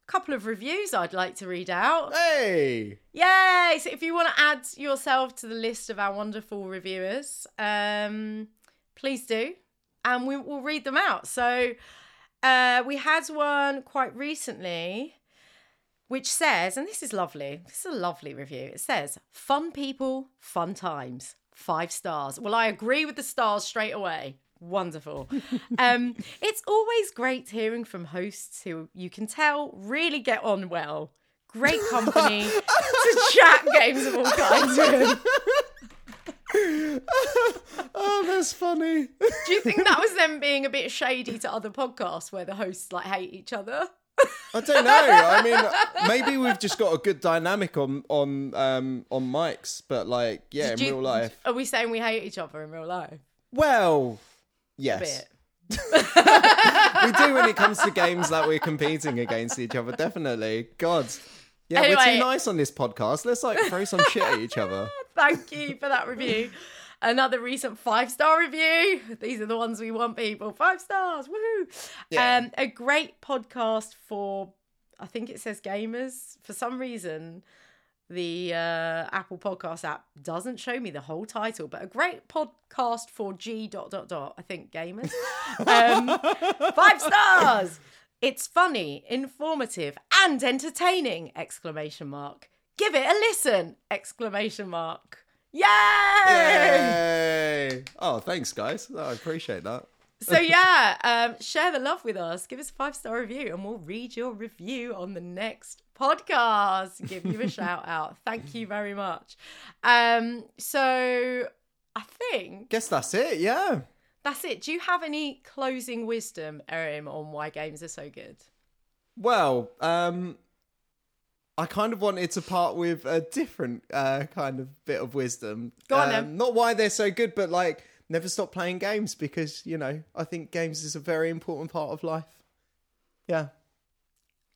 Speaker 1: couple of reviews I'd like to read out.
Speaker 2: Hey.
Speaker 1: Yay! So if you want to add yourself to the list of our wonderful reviewers, um, please do, and we will read them out. So uh, we had one quite recently, which says, and this is lovely. This is a lovely review. It says, "Fun people, fun times, five stars." Well, I agree with the stars straight away. Wonderful. um, *laughs* it's always great hearing from hosts who you can tell really get on well. Great company *laughs* to chat games of all kinds with. *laughs*
Speaker 2: oh, that's funny.
Speaker 1: Do you think that was them being a bit shady to other podcasts where the hosts like hate each other?
Speaker 2: I don't know. I mean, maybe we've just got a good dynamic on on um on mics, but like, yeah,
Speaker 1: Do
Speaker 2: in
Speaker 1: you-
Speaker 2: real life.
Speaker 1: Are we saying we hate each other in real life?
Speaker 2: Well, yes, *laughs* we do when it comes to games that we're competing against each other. Definitely, God. Yeah, we're too nice on this podcast. Let's like throw some shit at each other. *laughs*
Speaker 1: Thank you for that review. Another recent five star review. These are the ones we want, people. Five stars. Woohoo.
Speaker 2: Yeah.
Speaker 1: Um, a great podcast for, I think it says gamers. For some reason, the uh, Apple Podcast app doesn't show me the whole title, but a great podcast for G dot dot dot. I think gamers. *laughs* Um, five stars. It's funny, informative, and entertaining! Exclamation mark. Give it a listen! Exclamation mark. Yay!
Speaker 2: Yay! Oh, thanks, guys. I appreciate that.
Speaker 1: So yeah, um, share the love with us. Give us a five star review, and we'll read your review on the next podcast. Give you a *laughs* shout out. Thank you very much. Um, so I think
Speaker 2: Guess that's it. Yeah.
Speaker 1: that's it. Do you have any closing wisdom, Erin, on why games are so good?
Speaker 2: Well, um, I kind of wanted to part with a different uh, kind of bit of wisdom.
Speaker 1: Go on
Speaker 2: um. Not why they're so good, but like never stop playing games because you know I think games is a very important part of life. Yeah.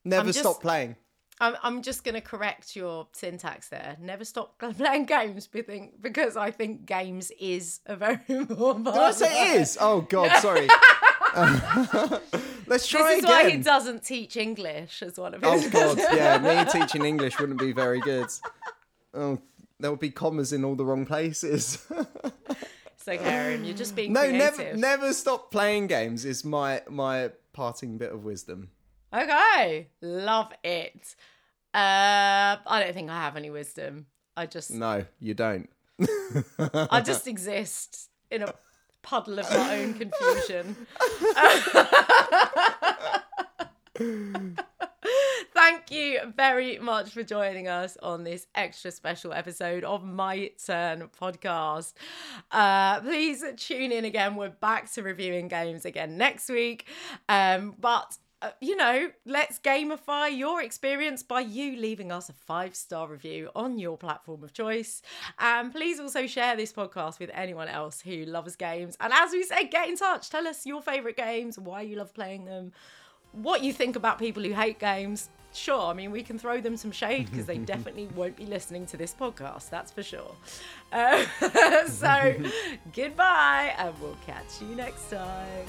Speaker 2: Never
Speaker 1: just-
Speaker 2: stop playing.
Speaker 1: I'm, I'm just going to correct your syntax there. Never stop *laughs* playing games be- because I think games is a very *laughs* important part.
Speaker 2: Did I
Speaker 1: of
Speaker 2: say
Speaker 1: life.
Speaker 2: it is? Oh God, *laughs* sorry. Let's try
Speaker 1: This is
Speaker 2: again.
Speaker 1: why he doesn't teach English as one of his.
Speaker 2: Oh God, yeah, me teaching English wouldn't be very good. Oh, there would be commas in all the wrong places.
Speaker 1: It's okay, Erin. You're just being
Speaker 2: no,
Speaker 1: creative.
Speaker 2: never, never stop playing games. Is my my parting bit of wisdom.
Speaker 1: Okay, love it. Uh, I don't think I have any wisdom. I just,
Speaker 2: No, you don't.
Speaker 1: I *laughs* just exist in a puddle of my own confusion. *laughs* *laughs* Thank you very much for joining us on this extra special episode of My Turn podcast. Uh, please tune in again. We're back to reviewing games again next week. Um, but uh, you know, let's gamify your experience by you leaving us a five star review on your platform of choice. And please also share this podcast with anyone else who loves games. And as we said, get in touch. Tell us your favorite games, why you love playing them, what you think about people who hate games. Sure, I mean, we can throw them some shade because they *laughs* definitely won't be listening to this podcast, that's for sure. Uh, *laughs* so, *laughs* goodbye, and we'll catch you next time.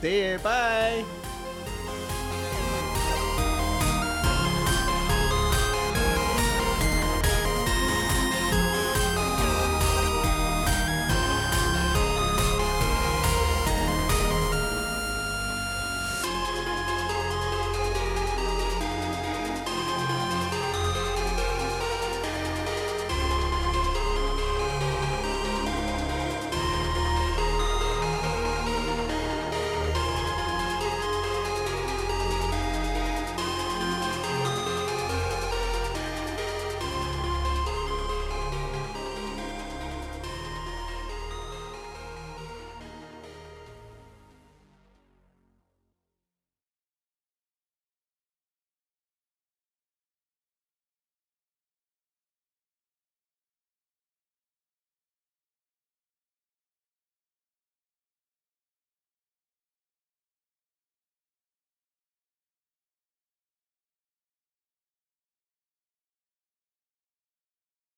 Speaker 2: See you. Bye.